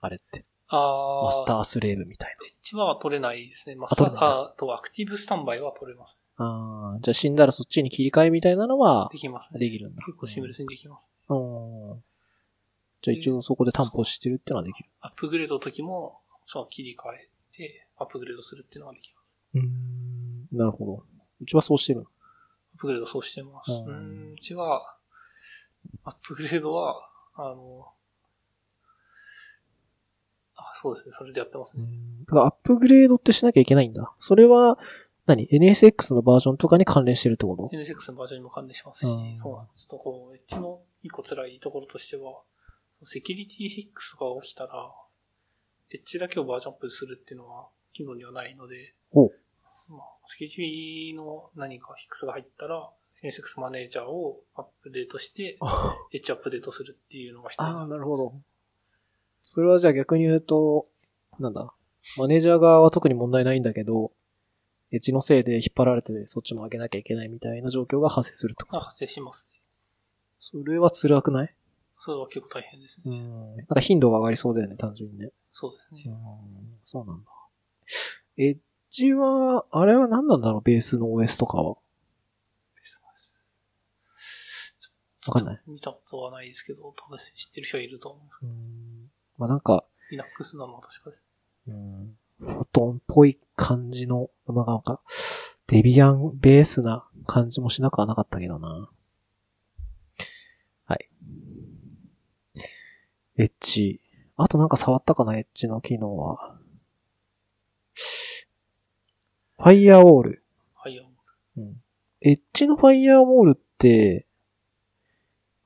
あれって。ああ、マスタースレーブみたいエッジは取れないですね。マスターあとアクティブスタンバイは取れます。な。ああ、じゃあ死んだらそっちに切り替えみたいなのはできますね。できるんだ。結構シムレスにできます。うん。じゃあ一応そこで担保してるってのはできる。アップグレードの時も、その切り替えて、アップグレードするっていうのができます。うん。なるほど。うちはそうしてるの。アップグレードそうしてます。ううんん、うちは、アップグレードは、あの、あ、そうですね。それでやってますね。だからアップグレードってしなきゃいけないんだ。それは、何 ?NSX のバージョンとかに関連してるってこと？NSX のバージョンにも関連しますし、うんそうなんです。ちょっとこう、エッジの一個辛いところとしては、セキュリティフィックスが起きたら、エッジだけをバージョンアップするっていうのは、機能にはないので、まあ、セキュリティの何かフィックスが入ったら、NSX マネージャーをアップデートして、あエッジアップデートするっていうのが必要にあー、なる。ほど。それはじゃあ逆に言うと、なんだ。マネージャー側は特に問題ないんだけど、エッジのせいで引っ張られてそっちも上げなきゃいけないみたいな状況が発生すると？が発生しますね。それは辛くない？それは結構大変ですね。ん。なんか頻度が上がりそうだよね、単純にね。そうですね。うん。そうなんだ。エッジは、あれは何なんだろう、ベースの OS とかは？わかんない。見たことはないですけど、多分知ってる人はいると思う。うん。まあなんか、Linux なのは確かです。うん。フォトンっぽい感じの、まあなんか、デビアンベースな感じもしなくはなかったけどな。はい。エッジ。あとなんか触ったかな、エッジの機能は。ファイヤーウォール。はい、あのうん。エッジのファイヤーウォールって、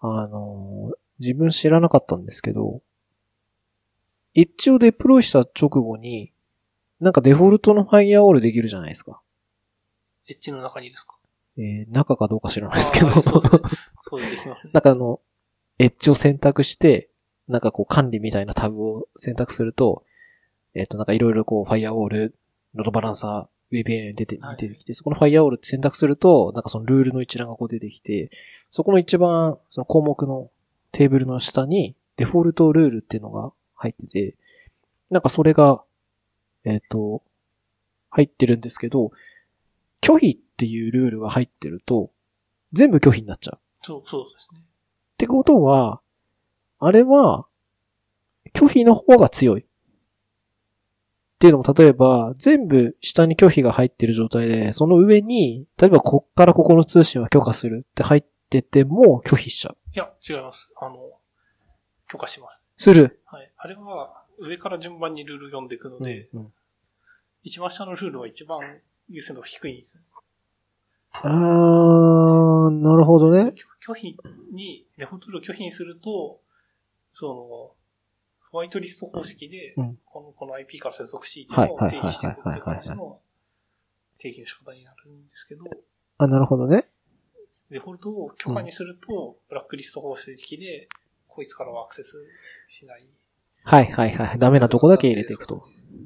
あのー自分知らなかったんですけど、エッジをデプロイした直後に、なんかデフォルトのファイヤーウォールできるじゃないですか。エッジの中にですか？えー、中かどうか知らないですけど。そうですね。そうできますね。[laughs] なんかあの、エッジを選択して、なんかこう管理みたいなタブを選択すると、えっ、となんかいろいろこうファイアウォール、ロードバランサー、VPN に出て、はい出てきて、そこのファイアウォールって選択すると、なんかそのルールの一覧がこう出てきて、そこの一番、その項目のテーブルの下に、デフォルトルールっていうのが入ってて、なんかそれが、えっ、と、入ってるんですけど、拒否っていうルールが入ってると、全部拒否になっちゃう。そう、そうですね。ってことは、あれは、拒否の方が強い。っていうのも、例えば、全部下に拒否が入ってる状態で、その上に、例えばこっからここの通信は許可するって入ってても拒否しちゃう。いや、違います。あの、許可します。する。はい。あれは、上から順番にルール読んでいくので、うん一番下のルールは一番優先度が低いんです。あー、なるほどね。拒否に、デフォルトルールを拒否にすると、その、ホワイトリスト方式で、うんこの、この IP から接続していてもはいはい定義していくっていう感じはいはいはいの定義の仕方になるんですけど、あ、なるほどね。デフォルトを許可にすると、ブラックリスト方式で、こいつからはアクセスしない。はいはいはい。ダメなとこだけ入れていくと。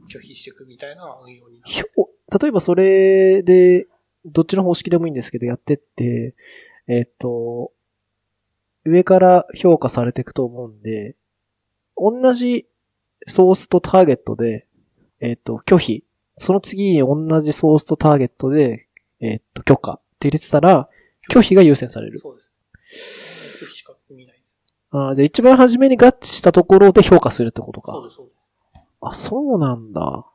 拒否していくみたいな運用になる。ひょ例えばそれで、どっちの方式でもいいんですけど、やってって、えっ、と、上から評価されていくと思うんで、同じソースとターゲットで、えっ、と、拒否。その次に同じソースとターゲットで、えっ、と、許可って入れてたら、拒否が優先される。そうです。拒否しか見ないです。あーじゃあ一番初めに合致したところで評価するってことか。そうです、そうです。あ、そうなんだ。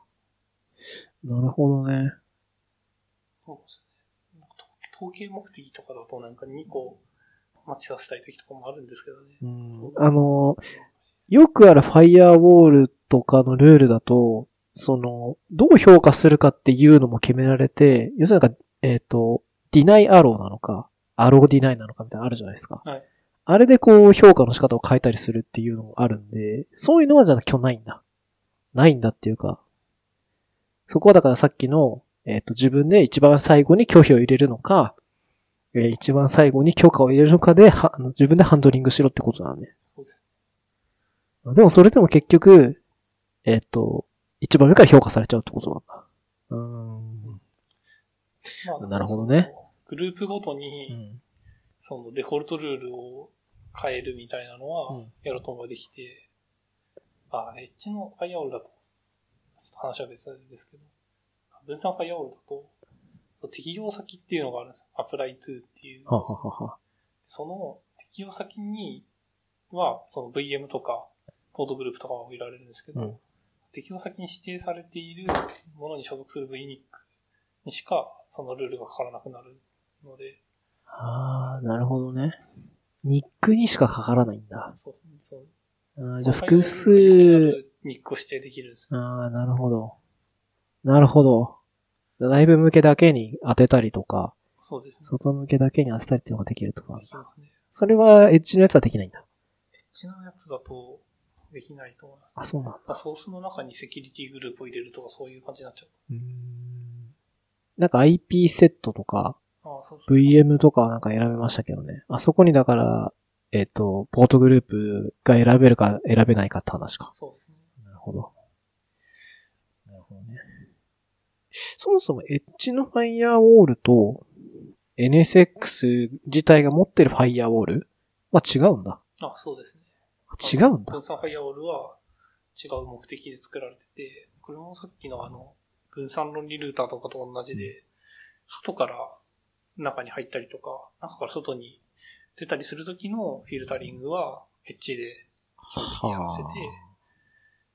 なるほどね。そうですね。統計目的とかだとなんか2個マッチさせたい時とかもあるんですけどね。うん、あの、よくあるファイヤーウォールとかのルールだと、その、どう評価するかっていうのも決められて、要するになんか、えっ、と、ディナイアローなのか、アローディナイなのかみたいなのあるじゃないですか。はいあれでこう評価の仕方を変えたりするっていうのもあるんで、そういうのはじゃあ今日ないんだ。ないんだっていうか、そこはだからさっきの、えっ、と、自分で一番最後に拒否を入れるのか、えー一番最後に許可を入れるのかで、は自分でハンドリングしろってことなんね。そうです。でもそれでも結局、えっ、と、一番目から評価されちゃうってことなんだ。うーん。まなるほどね。グループごとうに、ん。そのデフォルトルールを変えるみたいなのはうん、やろうと思えばできて、あ、エッジのファイアウォールだと、ちょっと話は別ですけど、分散ファイアウォールだと、適用先っていうのがあるんですよ。アプライトゥっていう。はははは。その適用先には、その VM とか、ポートグループとかは入れられるんですけど、うん適用先に指定されているものに所属する VNIC にしか、そのルールがかからなくなるので、あー、なるほどね。ニックにしかかからないんだ。そうそう。あーじゃあ複数、ニックを指定できるんです。あー、なるほど。なるほど。内部向けだけに当てたりとか、そうですね。外向けだけに当てたりっていうのができるとかで。きますね。それはエッジのやつはできないんだ。エッジのやつだと、できないと思います。あ、そうなんだ。ソースの中にセキュリティグループを入れるとかそういう感じになっちゃう。うーんなんか IP セットとか、ああ、そうそう。VM とかはなんか選べましたけどね。あそこにだから、えっ、と、ポートグループが選べるか選べないかって話か。そうですね。なるほど。なるほどね。そもそもエッジのファイアウォールと NSX 自体が持ってるファイアウォール？は違うんだ。あ、そうですね。違うんだ。分散ファイアウォールは違う目的で作られてて、これもさっきのあの、分散論理ルーターとかと同じで、外から中に入ったりとか、中から外に出たりするときのフィルタリングは、エッジで基本的にやらせて、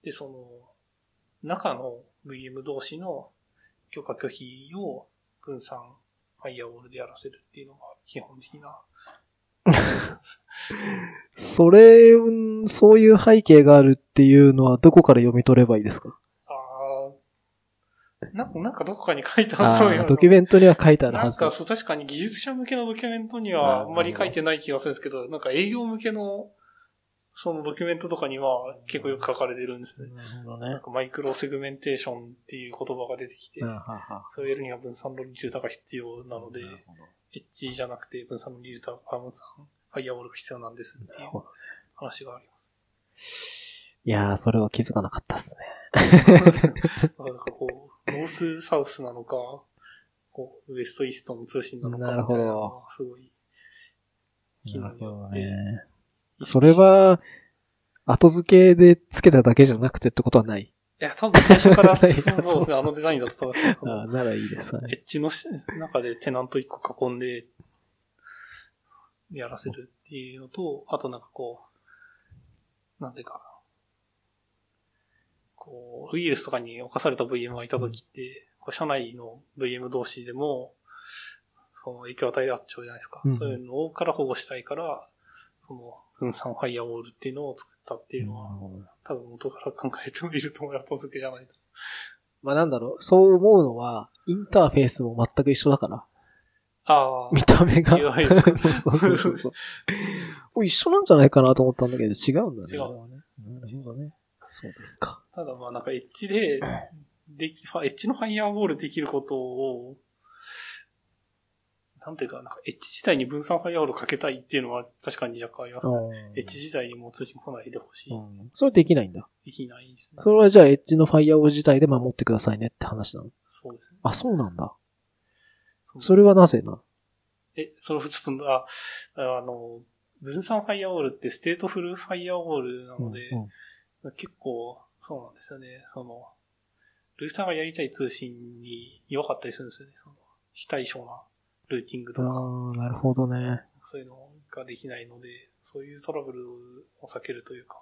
で、その、中の VM 同士の許可拒否を分散ファイアウォールでやらせるっていうのが基本的な。[laughs] それ、うんそういう背景があるっていうのはどこから読み取ればいいですか？ああ、なんか、なんかどこかに書いてああると思いますードキュメントには書いてあるはず。なんか、そう、確かに技術者向けのドキュメントにはあんまり書いてない気がするんですけど、なんか営業向けの、そのドキュメントとかには結構よく書かれてるんですね。なるほどね。なんかマイクロセグメンテーションっていう言葉が出てきてうん、ははそれをやるには分散論理ルーターが必要なので、なるほどエッジじゃなくて分散論理ルーター、あ分散ファイアウォールが必要なんですっていう話があります。いやー、それは気づかなかったっすね。なんかこう、ノースサウスなのか、こう、ウエストイーストの通信なのかみたいなのはすごい気になって。ね。それは、後付けで付けただけじゃなくてってことはない。いや、多分最初から [laughs] そうですね、あのデザインだと多分その [laughs] あならいいです。はいエッジのし中でテナント1個囲んで、やらせるっていうのと、あとなんかこう、なんていうか、こう、ウイルスとかに侵された VM がいた時って、こう社内の VM 同士でも、その影響を与え合っちゃうじゃないですか。うんそういうのから保護したいから、その、分散ファイアウォールっていうのを作ったっていうのは、多分元から考えてみると後付けじゃないと。まあなんだろう、そう思うのは、インターフェースも全く一緒だから。ああ、見た目が。UI ですか？そうそうそうそう。これ一緒なんじゃないかなと思ったんだけど、違うんだね。違うねなるほどね。そうですか。ただまあなんかエッジで、でき、エッジのファイアウォールできることを、なんていうか、なんかエッジ自体に分散ファイアウォールかけたいっていうのは確かに若干ありますね。エッジ自体にもう通信来ないでほしい。うんそれできないんだ。できないですね。それはじゃあエッジのファイアウォール自体で守ってくださいねって話なの？そうですね。あ、そうなんだ。それはなぜな？え、それをちょっと、あ、あの、分散ファイアウォールって stateful ファイアウォールなので、うん結構、そうなんですよね。その、ルーターがやりたい通信に弱かったりするんですよね。その、非対称なルーティングとか、ああ、なるほどね。そういうのができないので、そういうトラブルを避けるというか、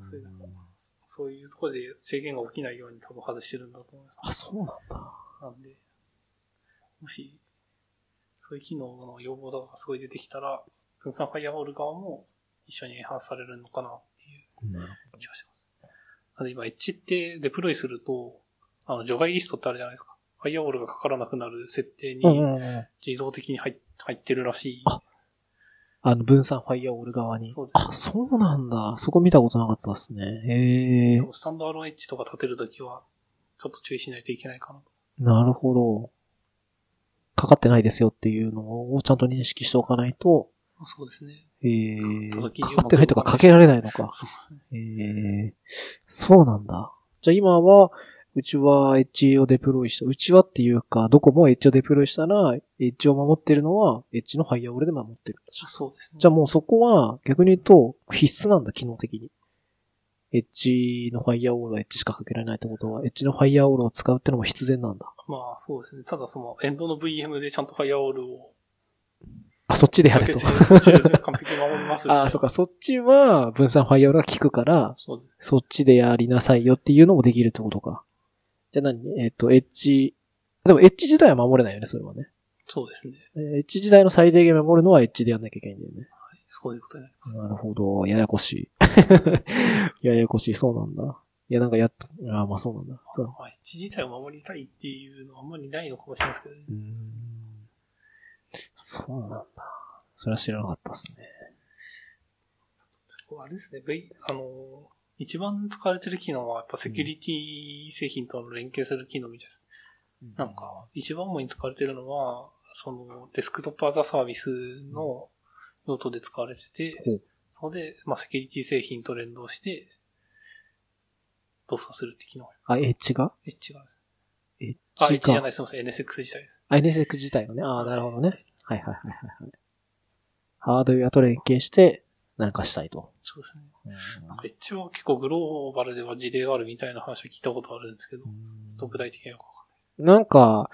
そういうのそういうところで制限が起きないように多分外してるんだと思います。あ、そうなんだ。なんで、もし、そういう機能の要望とかがすごい出てきたら、分散ファイアウォール側も一緒にエンハンスされるのかなっていう気がします。なんで今、エッジってデプロイすると、あの、除外リストってあるじゃないですか。ファイアウォールがかからなくなる設定に。自動的に入っ入ってるらしい。ああの、分散ファイアウォール側にそう。ですあ、そうなんだ。そこ見たことなかったですね。へえスタンドアローエッジとか立てるときは、ちょっと注意しないといけないかなと。なるほど。かかってないですよっていうのをちゃんと認識しておかないと、そうですね。ええかかってないとかかけられないのか。そうですね。ええそうなんだ。じゃあ今は、うちはエッジをデプロイした。うちはっていうか、どこもエッジをデプロイしたら、エッジを守ってるのは、エッジのファイアウォールで守ってる。そうですね。じゃあもうそこは、逆に言うと、必須なんだ、機能的に。エッジのファイアウォールはエッジしかかけられないってことは、エッジのファイアウォールを使うってのも必然なんだ。まあそうですね。ただそのエンドの VM でちゃんとファイアウォールをあ、そっちでやかけれとて、。そっちで完璧に守ります。あ [laughs] あ、そっか、そっちは分散ファイアウォールが効くから。そっちでやりなさいよっていうのもできるってことか。じゃあ何？えっ、と、エッジ、でもエッジ自体は守れないよね、それはね。そうですね。えーエッジ自体の最低限守るのはエッジでやんなきゃいけないんだよね。そういうことになります。なるほど。ややこしい。[laughs] ややこしい。そうなんだ。いや、なんかやっ、ああ、まあそうなんだ。まあ、エッジ自体を守りたいっていうのはあんまりないのかもしれないですけどね。うーんそうなんだ。それは知らなかったですね。あれですね、V、あの、一番使われてる機能はやっぱセキュリティ製品との連携する機能みたいです。なんか、一番主に使われてるのは、その、デスクトップアザサービスの用途で使われてて、ほうそこで、まあ、セキュリティ製品と連動して、動作するって機能があ、エッジが？エッジがです。エッあ、エ。ッジじゃない、すみません、NSX 自体です。あ、NSX 自体がね。ああ、なるほどね。はいはいはいはいはい。ハードウェアと連携して、なんかしたいと。そうですね。なんかエッジは結構グローバルでは事例があるみたいな話を聞いたことあるんですけど、ちょっと具体的にはよくわかんないです。なんか、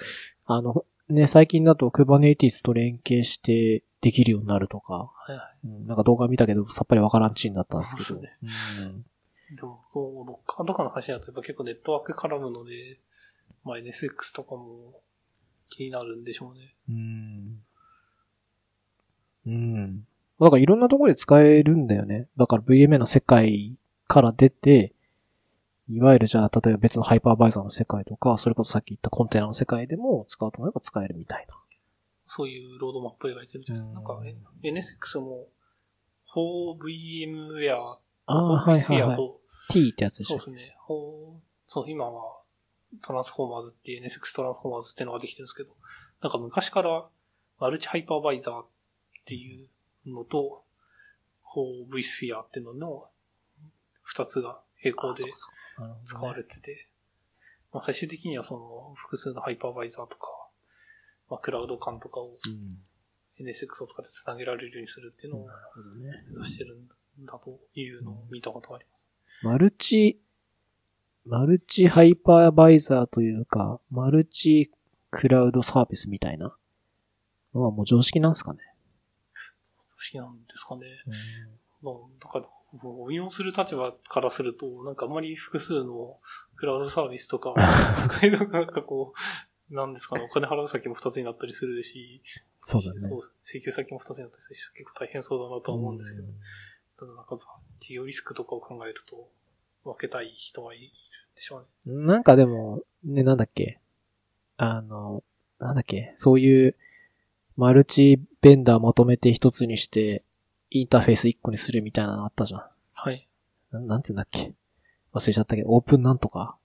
あの、ね、最近だと Kubernetes と連携してできるようになるとか、はいはうんなんか動画見たけどさっぱりわからんチンだったんですけど。そうでうんい。でも、こう、ロッカーとかの話だとやっぱ結構ネットワーク絡むので、まあ NSX とかも気になるんでしょうね。うん。うん。だからいろんなところで使えるんだよね。だから VMA の世界から出て、いわゆるじゃあ、例えば別のハイパーバイザーの世界とか、それこそさっき言ったコンテナの世界でも使うと思えば使えるみたいな。そういうロードマップ描いてるんです。うんなんか、え NSX も、4VMware、ああ、はいはい T ってやつでしょそうで。すね。4そう、今は、トランスフォーマーズっていう NSX トランスフォーマーズっていうのができてるんですけど、なんか昔から、マルチハイパーバイザーっていうのと、4vSphere っていうのの、二つが並行で使われてて、まあ、最終的にはその複数のハイパーバイザーとか、まあ、クラウド間とかをうん。NSX を使って繋げられるようにするっていうのを。目指してるんだというのを見たことがあります。マルチ、マルチハイパーバイザーというか、マルチクラウドサービスみたいなのはもう常識なんですかね？不思議なんですかね。まあ、だから、運用する立場からすると、なんかあんまり複数のクラウドサービスとか、[laughs] 使えるのがなんかこう、なんですかね、お金払う先も二つになったりするし、そうだね。そう請求先も二つになったりするし、結構大変そうだなとは思うんですけど、うただなんか、事業リスクとかを考えると、分けたい人はいるんでしょうね。んなんかでも、ね、なんだっけ。あの、なんだっけ。そういう、マルチベンダーまとめて一つにして、インターフェース一個にするみたいなのあったじゃん。はい。ななんて言うんだっけ？忘れちゃったけど、オープンなんとか。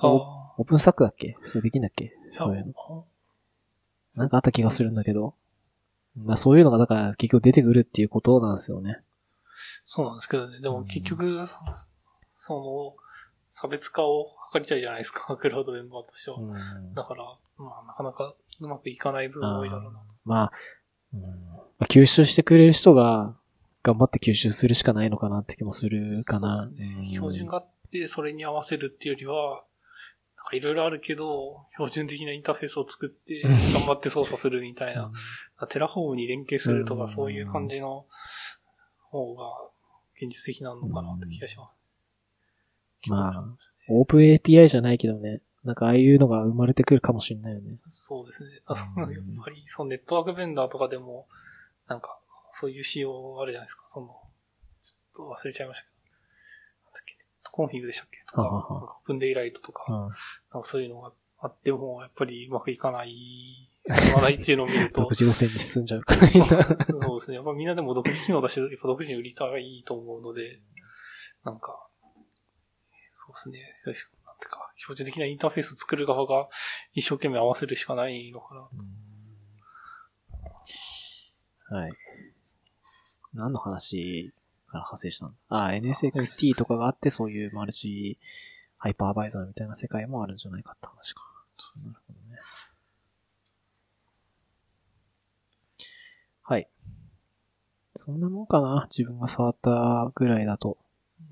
あオープンスタックだっけ？それできんだっけ？そういうのあなんかあった気がするんだけど。まあそういうのがだから結局出てくるっていうことなんですよね。そうなんですけどね。でも結局、そその、差別化を図りたいじゃないですか、[laughs] クラウドメンバーとしては。うんだから、まあ、なかなかうまくいかない部分多いだろうな。まあ、うんまあ、吸収してくれる人が頑張って吸収するしかないのかなって気もするかな。うん標準があって、それに合わせるっていうよりは、なんかいろいろあるけど、標準的なインターフェースを作って、うん頑張って操作するみたいな。 Terraform に連携するとうんか、そういう感じの方が現実的なのかなって気がします。まあ、オープン API じゃないけどね。なんかああいうのが生まれてくるかもしれないよね。そうですね。あそやっぱり、そのネットワークベンダーとかでも、なんか、そういう仕様あるじゃないですか。その、ちょっと忘れちゃいましたけど。なんだっけ？ネットコンフィグでしたっけ？とか、はははなんかオープンデイライトとか、うん。なんかそういうのがあっても、やっぱりうまくいかない、進まないっていうのを見ると [laughs] 独、自路線に進んじゃうからそうですね。やっぱみんなでも独自機能出して、やっぱ独自に売りたいと思うので、なんか、そうですね。なんていうか、標準的なインターフェース作る側が一生懸命合わせるしかないのかな。はい。何の話から派生したんだあ、NSXT とかがあって、そういうマルチハイパーバイザーみたいな世界もあるんじゃないかって話か。なるほどね。はい。そんなもんかな自分が触ったぐらいだと。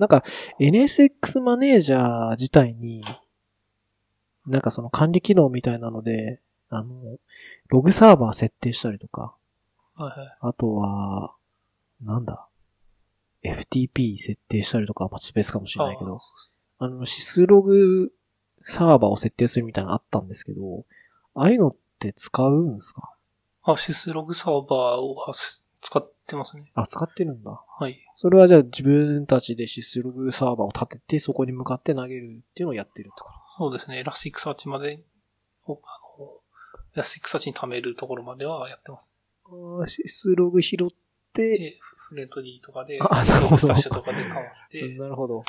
なんか、NSX マネージャー自体に、なんかその管理機能みたいなので、あの、ログサーバー設定したりとか、はいはい。あとは、なんだ、FTP 設定したりとかはまあスペースかもしれないけど、あの、シスログサーバーを設定するみたいなのあったんですけど、ああいうのって使うんですか？あ、シスログサーバーをは使ってますね。あ、使ってるんだ。はい。それはじゃあ自分たちで syslog サーバーを立てて、そこに向かって投げるっていうのをやってるってこそうですね。 Elasticsearch まで、おあの、 Elasticsearch に貯めるところまではやってます。とああ、 syslog 拾って、で、 Fluentd とかで、あなるほど stash とかでかませて、[laughs] なるほど。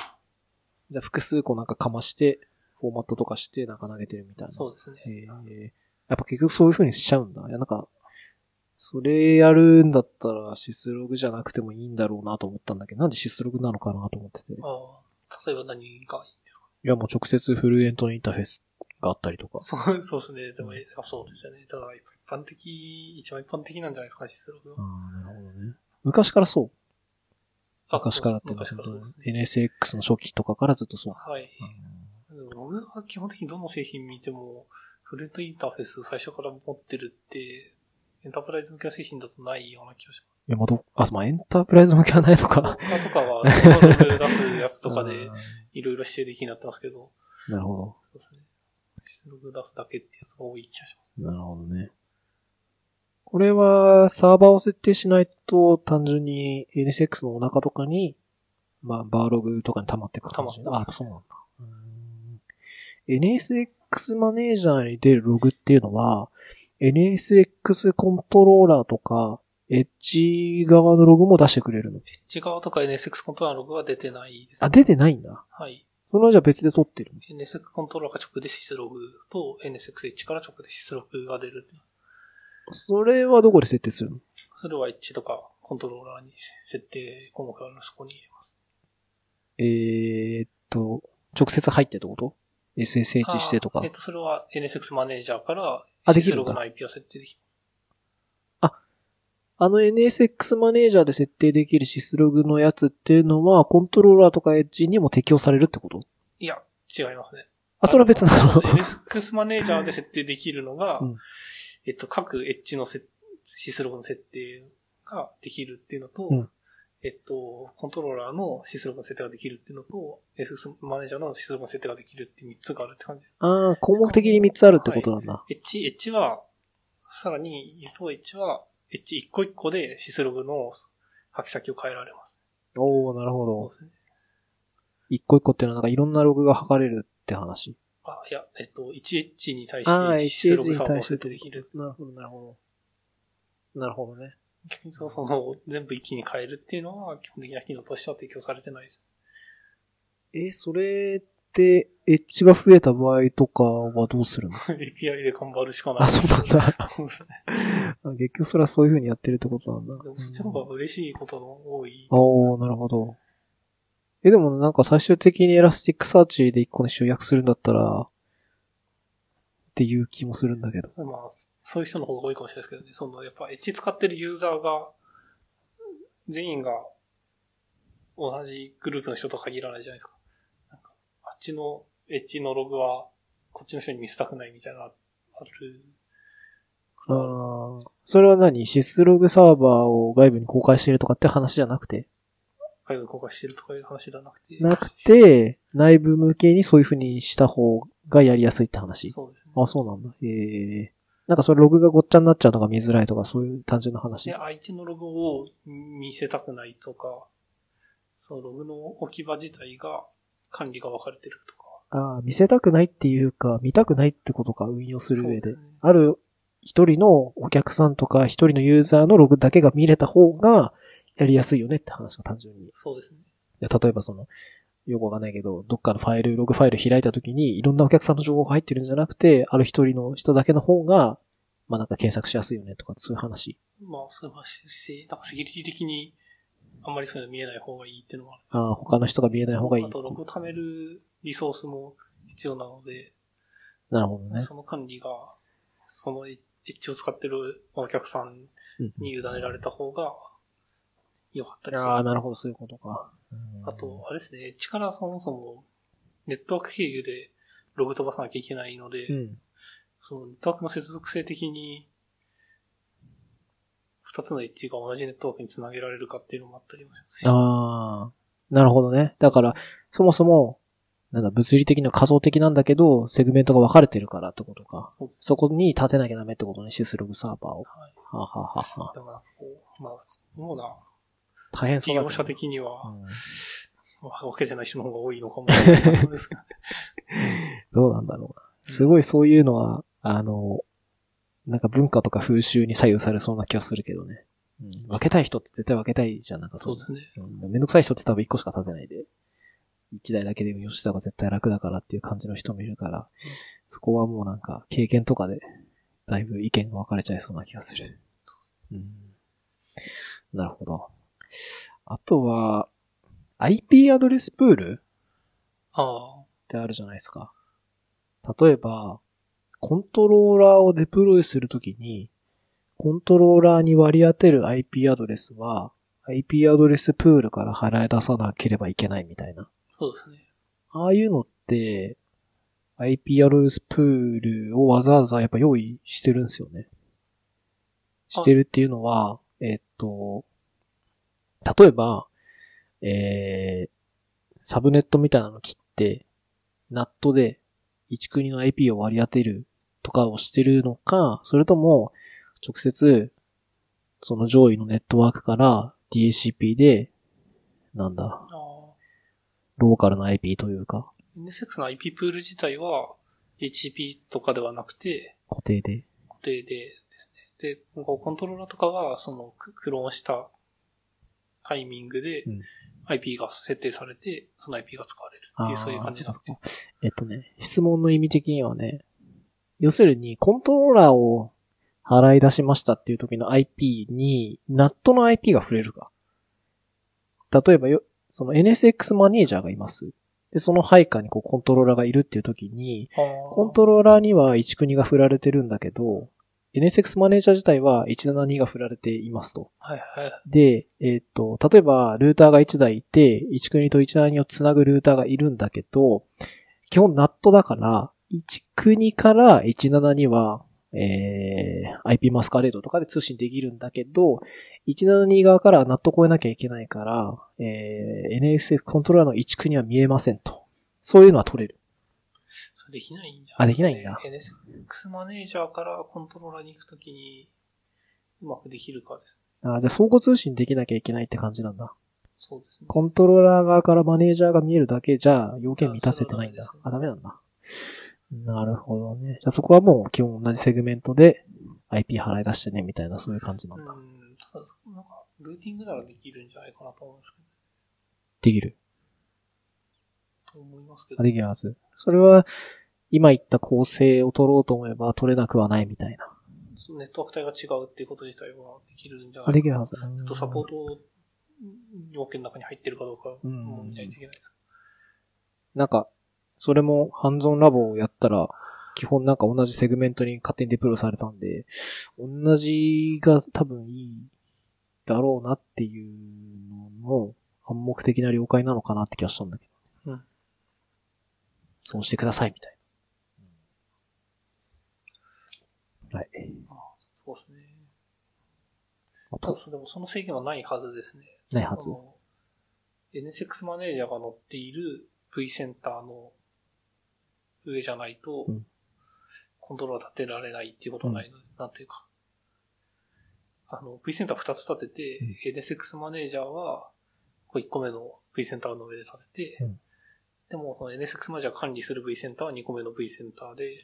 じゃあ複数個なんかかまして、フォーマットとかしてなんか投げてるみたいな。そうですね。ええやっぱ結局そういう風にしちゃうんだ。いや、なんか、それやるんだったらシスログじゃなくてもいいんだろうなと思ったんだけど、なんでシスログなのかなと思ってて。いああ例えば何がいいんですかや、もう直接フルエントのインターフェースがあったりとか。そう、そうですね。でも、あそうですよね。ただ、一般的、一番一般的なんじゃないですか、シスログは。ああ、なるほどね。昔からそう。あ昔からって昔からね。NSX の初期とかからずっとそう。はい。でも僕は基本的にどの製品見ても、フレントインターフェース最初から持ってるって、エンタープライズ向けの製品だとないような気がします。いや、まあ、ど、あ、まあ、エンタープライズ向けはないのか。[laughs] 他とかは、ログ出すやつとかであ、いろいろ指定できるようになってますけど、ーなるほそうですね。出力出すだけってやつが多い気がします。ど。なるほどね。これは、サーバーを設定しないと、単純に NSX のお腹とかに、まあ、バーログとかに溜まってくる感じ。溜まってあ、そうなんだ。NSX マネージャーに出るログっていうのは、NSX コントローラーとか、エッジ側のログも出してくれるの。エッジ側とか NSX コントローラーのログは出てないです、あ、出てないんだ。はい。それはじゃあ別で取ってるの？NSX コントローラーが直でシスログと NSXH から直でシスログが出る。それはどこで設定するの？それは H とかコントローラーに設定項目があるのでそこに入れます。えーっと、直接入ってってこと？?SSH してとか。あえっ。と、それは NSX マネージャーからあできるんだ。シスログの IP を設定できあの NSX マネージャーで設定できるシスログのやつっていうのは、コントローラーとかエッジにも適用されるってこと？いや、違いますね。あ、それは別なの。NSX マネージャーで設定できるのが、[laughs] うん。えっと、各エッジのせシスログの設定ができるっていうのと、うんえっと、コントローラーのシスログの設定ができるっていうのと、NSX マネージャーのシスログの設定ができるっていう3つがあるって感じです。ああ、項目的に3つあるってことなんだ。エッジ、エッジは、さらに言うと、エッジは、エッジ1個1個でシスログの履き先を変えられます。おー、なるほど。そうですね。一個一個っていうのはなんかいろんなログが測れるって話？あ、いや、えっと、1エッジに対してシス HH ログサーバ設定できる。なるほど、なるほど。なるほどね。逆にその、その全部一気に変えるっていうのは、基本的な機能としては提供されてないです。えーそれっで、エッジが増えた場合とかはどうするの？[laughs] API で頑張るしかない。あ、そうなんだ。そうですね。あ結局それはそういう風にやってるってことなんだ。でもそっちの方が嬉しいことの多い。おー、なるほど。え、でもなんか最終的に Elasticsearch で一個に集約するんだったら、っていう気もするんだけど。まあ、そういう人の方が多いかもしれないですけどね。その、やっぱエッジ使ってるユーザーが、全員が同じグループの人とは限らないじゃないですか。なんか、あっちのエッジのログは、こっちの人に見せたくないみたいな、ある。あーそれは何？ syslog サーバーを外部に公開してるとかって話じゃなくて？外部公開してるとかいう話ではなくて。なく、て、内部向けにそういう風にした方がやりやすいって話。そうですね。あ、そうなんだ。ええなんかそれログがごっちゃになっちゃうのが見づらいとか、そういう単純な話？で、相手のログを見せたくないとか、そのログの置き場自体が管理が分かれてるとか。ああ、見せたくないっていうか、見たくないってことか、運用する上で。そうすねある一人のお客さんとか一人のユーザーのログだけが見れた方がやりやすいよねって話が単純に。そうですね。で例えばその、よくわかんないけど、どっかのファイル、ログファイル開いた時に、いろんなお客さんの情報が入ってるんじゃなくて、ある一人の人だけの方が、まあなんか検索しやすいよねとか、そういう話。まあ、そういう話し、なんかセキュリティ的にあんまりそういうの見えない方がいいっていうのもある。ああ、他の人が見えない方がいいあ。と、ログを貯めるリソースも必要なので、なるほどね。その管理が、そのエッジを使ってるお客さんに委ねられた方が良かったりする。ああ、なるほど、そういうことか。うんあと、あれですね、エッジからそもそもネットワーク経由でログ飛ばさなきゃいけないので、うん。そのネットワークの接続性的に、二つのエッジが同じネットワークにつなげられるかっていうのもあったりもしますし。ああ、なるほどね。だから、そもそも、なんだ、物理的な仮想的なんだけど、セグメントが分かれてるからってことか。そこに立てなきゃダメってことね、シスログサーバーを。はい。はあ、はあはあはあ、だから、こう、まあ、主な大変そうだけど事業者的には、うんまあ、わけじゃない人の方が多いのかもしれないですけど。[laughs] どうなんだろうな。すごいそういうのは、あの、なんか文化とか風習に左右されそうな気がするけどね。うん、分けたい人って絶対分けたいじゃん、なんかそうですね。うんめんどくさい人って多分一個しか立てないで、一台だけで運用した方が絶対楽だからっていう感じの人もいるから、そこはもうなんか経験とかで、だいぶ意見が分かれちゃいそうな気がする。うん。なるほど。あとは、IP アドレスプールああ、ってあるじゃないですか。例えば、コントローラーをデプロイするときに、コントローラーに割り当てる IP アドレスは、IP アドレスプールから払い出さなければいけないみたいな。そうですね。ああいうのって、IP アドレスプールをわざわざやっぱ用意してるんですよね。してるっていうのは、えっと、例えば、えー、サブネットみたいなの切って、ナットで一国の IP を割り当てるとかをしてるのか、それとも、直接、その上位のネットワークから DHCP で、なんだ、ローカルな IP というか、NSX の IP プール自体は、HCP とかではなくて、固定で。固定でですね。で、コントローラーとかは、その、ククローンしたタイミングでうん IP が設定されて、その IP が使われるっていう、そういう感じになって。えっとね、質問の意味的にはね、要するにコントローラーを払い出しましたっていう時の IP に、ナットの IP が触れるか。例えばよ、その NSX マネージャーがいます。で、その配下にこうコントローラーがいるっていう時に、コントローラーには1国が振られてるんだけど、NSX マネージャー自体は172が振られていますと。はいはい。で、えっ、と、例えば、ルーターが1台いて、1国と172をつなぐルーターがいるんだけど、基本ナットだから、1国から172は、えー、IP マスカレードとかで通信できるんだけど、172側からナット越えなきゃいけないから、えー、NSX コントローラーの1国は見えませんと。そういうのは取れる。できないんだ。あできないんだ NSX マネージャーからコントローラーに行くときに、うまくできるかです。あじゃあ相互通信できなきゃいけないって感じなんだ。そうですね。コントローラー側からマネージャーが見えるだけじゃ要件満たせてないんだ。あ、ダメなんだ。なるほどね。じゃあそこはもう基本同じセグメントで IP 払い出してねみたいなそういう感じなうんんだ。、ただ、なんか、ルーティングならできるんじゃないかなと思うんですけど。できる。と思いますけあど。できるはず。それは、今言った構成を取ろうと思えば取れなくはないみたいな。ネットワーク帯が違うっていうこと自体はできるんじゃないかあ、できるはず。あとサポート要件の中に入ってるかどうかうんも見ないといけないです。なんか、それもハンズオンラボをやったら、基本なんか同じセグメントに勝手にデプロイされたんで、同じが多分いいだろうなっていうのの暗黙的な了解なのかなって気がしたんだけど。うんそうしてくださいみたいな。はい。そうですね。そでもその制限はないはずですね。ないはず NSX マネージャーが乗っている V センターの上じゃないとうん、コントローラー立てられないっていうことはないので、なんていうか。あの、V センター2つ立てて、NSX マネージャーは、こう1個目の V センターの上で立てて、うんでも、その NSX マネージャーが管理する V センターは2個目の V センターで、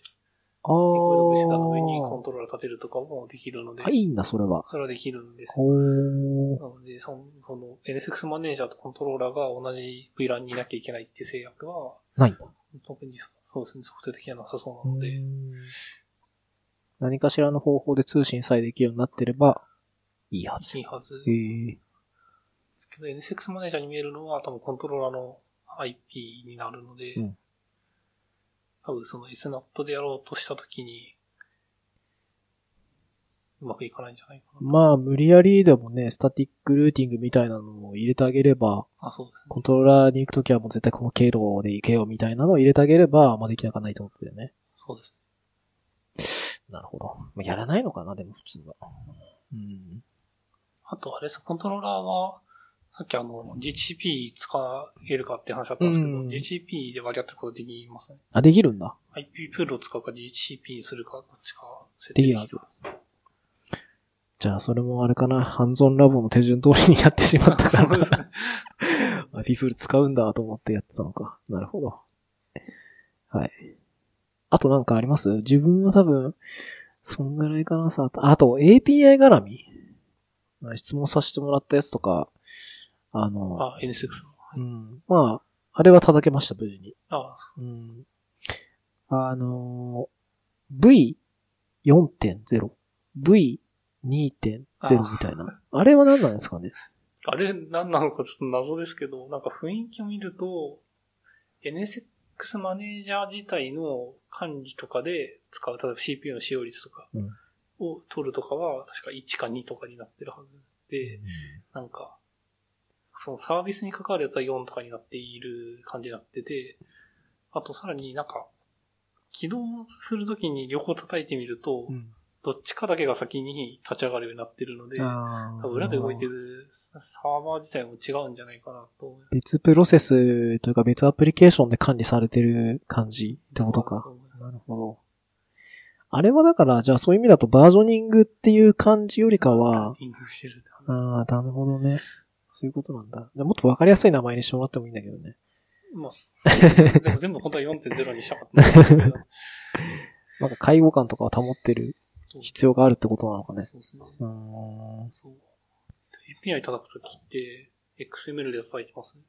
あ2個目の V センターの上にコンートローラー立てるとかもできるので、あ、いいんだ、それは。それはできるんですよ。なので、その、その NSX マネージャーとコントローラーが同じ VLAN にいなきゃいけないっていう制約は、ないんだ。特にそそうですね、ソフト的にはなさそうなので、何かしらの方法で通信さえできるようになってれば、いいはず。いいはず。へでえ。すけど、NSX マネージャーに見えるのは多分コントローラーの IP になるので、うん多分その SNAP でやろうとしたときに、うまくいかないんじゃないかな。まあ、無理やりでもね、スタティックルーティングみたいなのを入れてあげれば、あ、そうですね。コントローラーに行くときはもう絶対この経路で行けよみたいなのを入れてあげれば、まあできなくはないってことだよね。そうです。なるほど。まあ、やらないのかな、でも普通は。うん。あと、あれです、コントローラーは、さっきあの、GCP 使えるかって話だったんですけど、うん GCP で割り当てることできますね。あ、できるんだ。IP プールを使うか GCP にするか、どっちか設できるはずじゃあ、それもあれかな、ハンズオンラボの手順通りにやってしまったかそうですね。ら、IP フール使うんだと思ってやってたのか。なるほど。はい。あとなんかあります？自分は多分、そんぐらいかなさ。あと、API 絡み？まあ質問させてもらったやつとか、あの、あ、NSX の。うん。まあ、あれは叩けました、無事に。あ、うん。あのー、V4.0、V2.0 みたいな。あれは何なんですかね？[laughs] あれ何なのかちょっと謎ですけど、なんか雰囲気を見ると、NSX マネージャー自体の管理とかで使う、例えば CPU の使用率とかうんを取るとかは、確か1か2とかになってるはずで、なんか、そのサービスに関わるやつは4とかになっている感じになってて、あとさらになんか、起動するときに両方叩いてみると、うん。どっちかだけが先に立ち上がるようになってるので、多分裏で動いてるサーバー自体も違うんじゃないかなと。別プロセスというか別アプリケーションで管理されてる感じってことか。なるほど。あれはだから、じゃあそういう意味だとバージョニングっていう感じよりかは、リンクしてるって話。ああ、なるほどね。そういうことなんだ。じゃあもっとわかりやすい名前にしてもらってもいいんだけどね。まあ、でも全部本当は4.0にしたかったんですけど。なんか介護感とかを保ってる必要があるってことなのかね。そうですね。うーん。そう。API 叩くときって、XML で叩いてます？ね。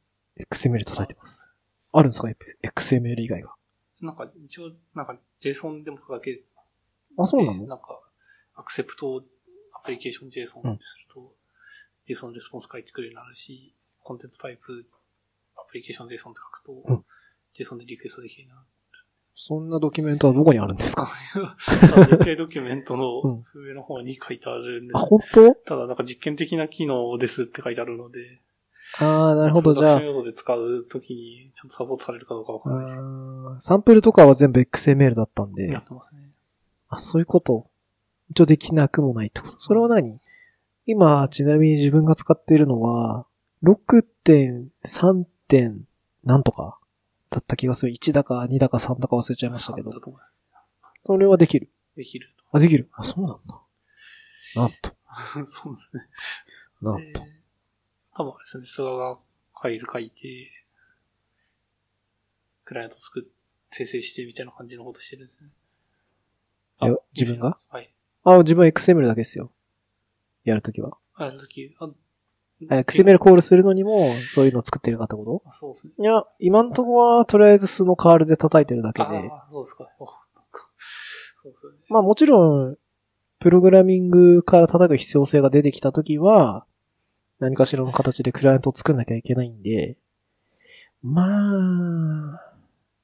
XML 叩いてます。あるんですか ?XML 以外が。なんか、一応、なんか JSON でも叩けて、あ、そうなの？なんか、アクセプトアプリケーション JSON ってすると、JSON レスポンス書いてくれるようになるし、コンテンツタイプアプリケーション JSON って書くと、うん JSON でリクエストできるようになる。そんなドキュメントはどこにあるんですか？API ドキュメントのうん上の方に書いてあるんですあ、本当？ただなんか実験的な機能ですって書いてあるので、ああ、なるほど。じゃあ用途で使うときにちゃんとサポートされるかどうかわからないです。サンプルとかは全部 XML だったんでやっ、てますね。あ、そういうこと。一応できなくもないってこと。それは何？今、ちなみに自分が使っているのは、6.3. 点なんとかだった気がする。1だか2だか3だか忘れちゃいましたけど。それはできる。できるあ、できる。あ、そうなんだ。なんと。と。[laughs] そうですね。なんと。で多分あれですね、菅がファイル書いて、クライアント作っ、生成してみたいな感じのことしてるんですね。え自分が？はい。あ、自分は XML だけですよ。やるときは。あの時、ああ XML コールするのにも、そういうのを作ってるかってこあそうですね。といや、今んとこは、とりあえず素のカールで叩いてるだけで、ああ、そうですか。おなんかそうですね。まあもちろん、プログラミングから叩く必要性が出てきたときは、何かしらの形でクライアントを作んなきゃいけないんで、まあ、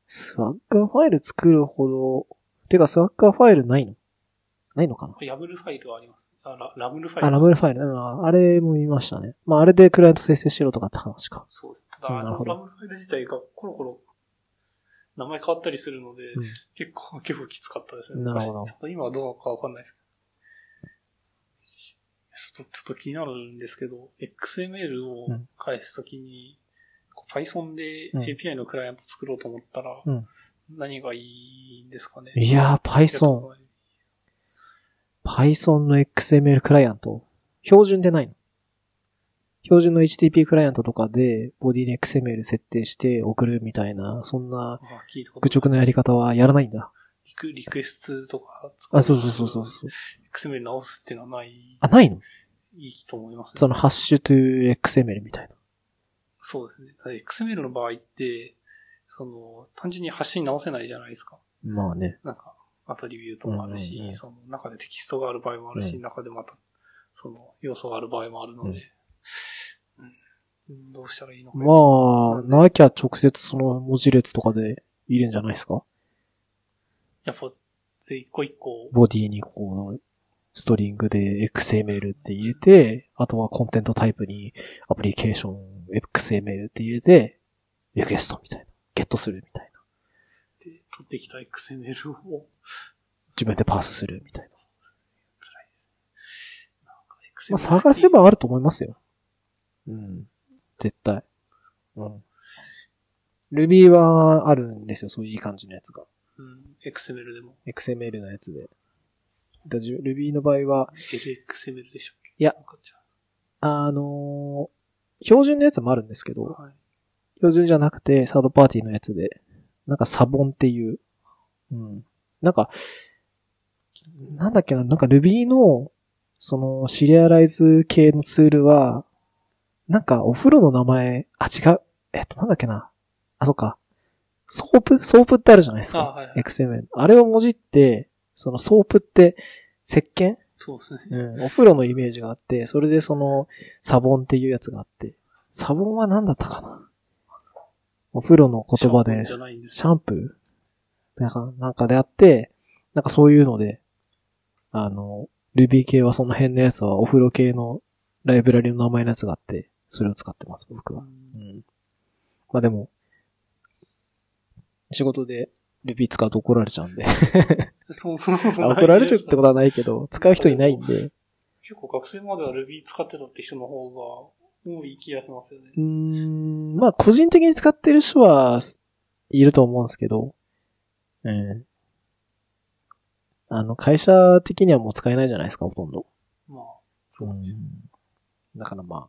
スワッガーファイル作るほど、てかスワッガーファイルないの？ないのかな？ RAML ファイルはあります。あラ RAML ファイル。あ、 RAML ファイル。うんあれも見ましたね。まああれでクライアント生成しろとかって話か。そうです。ただ、 RAML ファイル自体がコロコロ名前変わったりするので、うん結構、結構きつかったですね。なるほどちょっと今はどうかわかんないですけど。ちょっと、ちょっと気になるんですけど、XML をうん返すときに、こう Python でうん API のクライアント作ろうと思ったら、うん何がいいんですかね。いやー、Python Python の XML クライアント？標準でないの？標準の HTTP クライアントとかで、ボディに XML 設定して送るみたいな、そんな愚直なやり方はやらないんだ。リクリクエストとか使あ、そうそうそうそうそう。XML 直すっていうのはない、あ、ないの？いいと思いますね。そのハッシュ to XML みたいな。そうですね。ただ XML の場合って、その、単純にハッシュに直せないじゃないですか。まあね。なんか、アトリビュートもあるし、うんうんうんその中でテキストがある場合もあるし、うん中でまた、その、要素がある場合もあるので、うんどうしたらいいのか。まあ、なきゃ直接その文字列とかで入れんじゃないですか？やっぱ、で、一個一個、ボディにこう、ストリングで XML って入れて、あとはコンテントタイプにアプリケーション XML って入れて、リクエストみたいな。ゲットするみたいな。で、取ってきた XML を、自分でパースするみたいな。辛いですね。なんかまあ、探せばあると思いますよ。うん。絶対。うん。Ruby はあるんですよ、そういういい感じのやつが。うん、XML でも、XML のやつで。Ruby の場合は、LXML でしょっけ？いやあのー標準のやつもあるんですけど、あはい。標準じゃなくて、サードパーティーのやつで、なんかサボンっていう、うん。なんか、なんだっけな、なんか Ruby の、その、シリアライズ系のツールは、なんかお風呂の名前、あ、違う。えっと、なんだっけな。あ、そっか。 SOAP？SOAP ってあるじゃないですか。あはいはい XML。あれをもじって、その SOAP って、石鹸？そうですね。うん。お風呂のイメージがあって、それでその、 Savon っていうやつがあって、 Savon は何だったかな？お風呂の言葉でシャンプーないんか、なんかであって、なんかそういうので、あの、Ruby 系はその辺のやつはお風呂系のライブラリの名前のやつがあって、それを使ってます、僕は。うん。まあでも、仕事で Ruby 使うと怒られちゃうんで。[laughs] そう、そのことあない怒られるってことははないけど、使う人いないんで。結構学生までは Ruby 使ってたって人の方が多い気がしますよね。うーん、まあ個人的に使ってる人はいると思うんですけど、うん。あの、会社的にはもう使えないじゃないですか、ほとんど。まあ、そうです。だからまあ、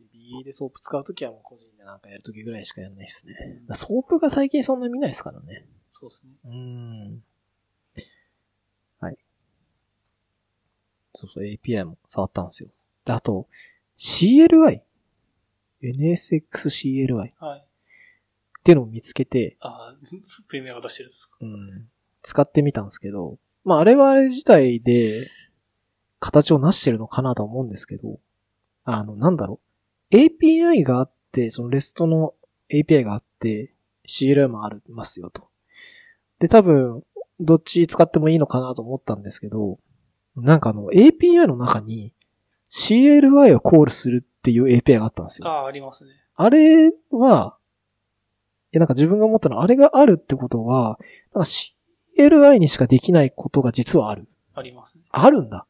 Ruby でソープ使うときはもう個人でなんかやるときぐらいしかやらないですね。だから SOAP が最近そんな見ないですからね。そうですね。うーん。はい。そうそう、API も触ったんですよ。で、あと、CLI。NSXCLI っはい。ていうのを見つけて、ああ、プレミアが出してるんですか？うん、使ってみたんですけど、まあ、あれはあれ自体で、形を成してるのかなとは思うんですけど、あの、なんだろう。API があって、その REST の API があって、CLI もありますよと。で、多分、どっち使ってもいいのかなと思ったんですけど、なんかあの、API の中に CLI をコールするっていう API があったんですよ。ああ、ありますね。あれは、いやなんか自分が思ったのは、あれがあるってことは、なんか CLI にしかできないことが実はある。ありますね。あるんだ。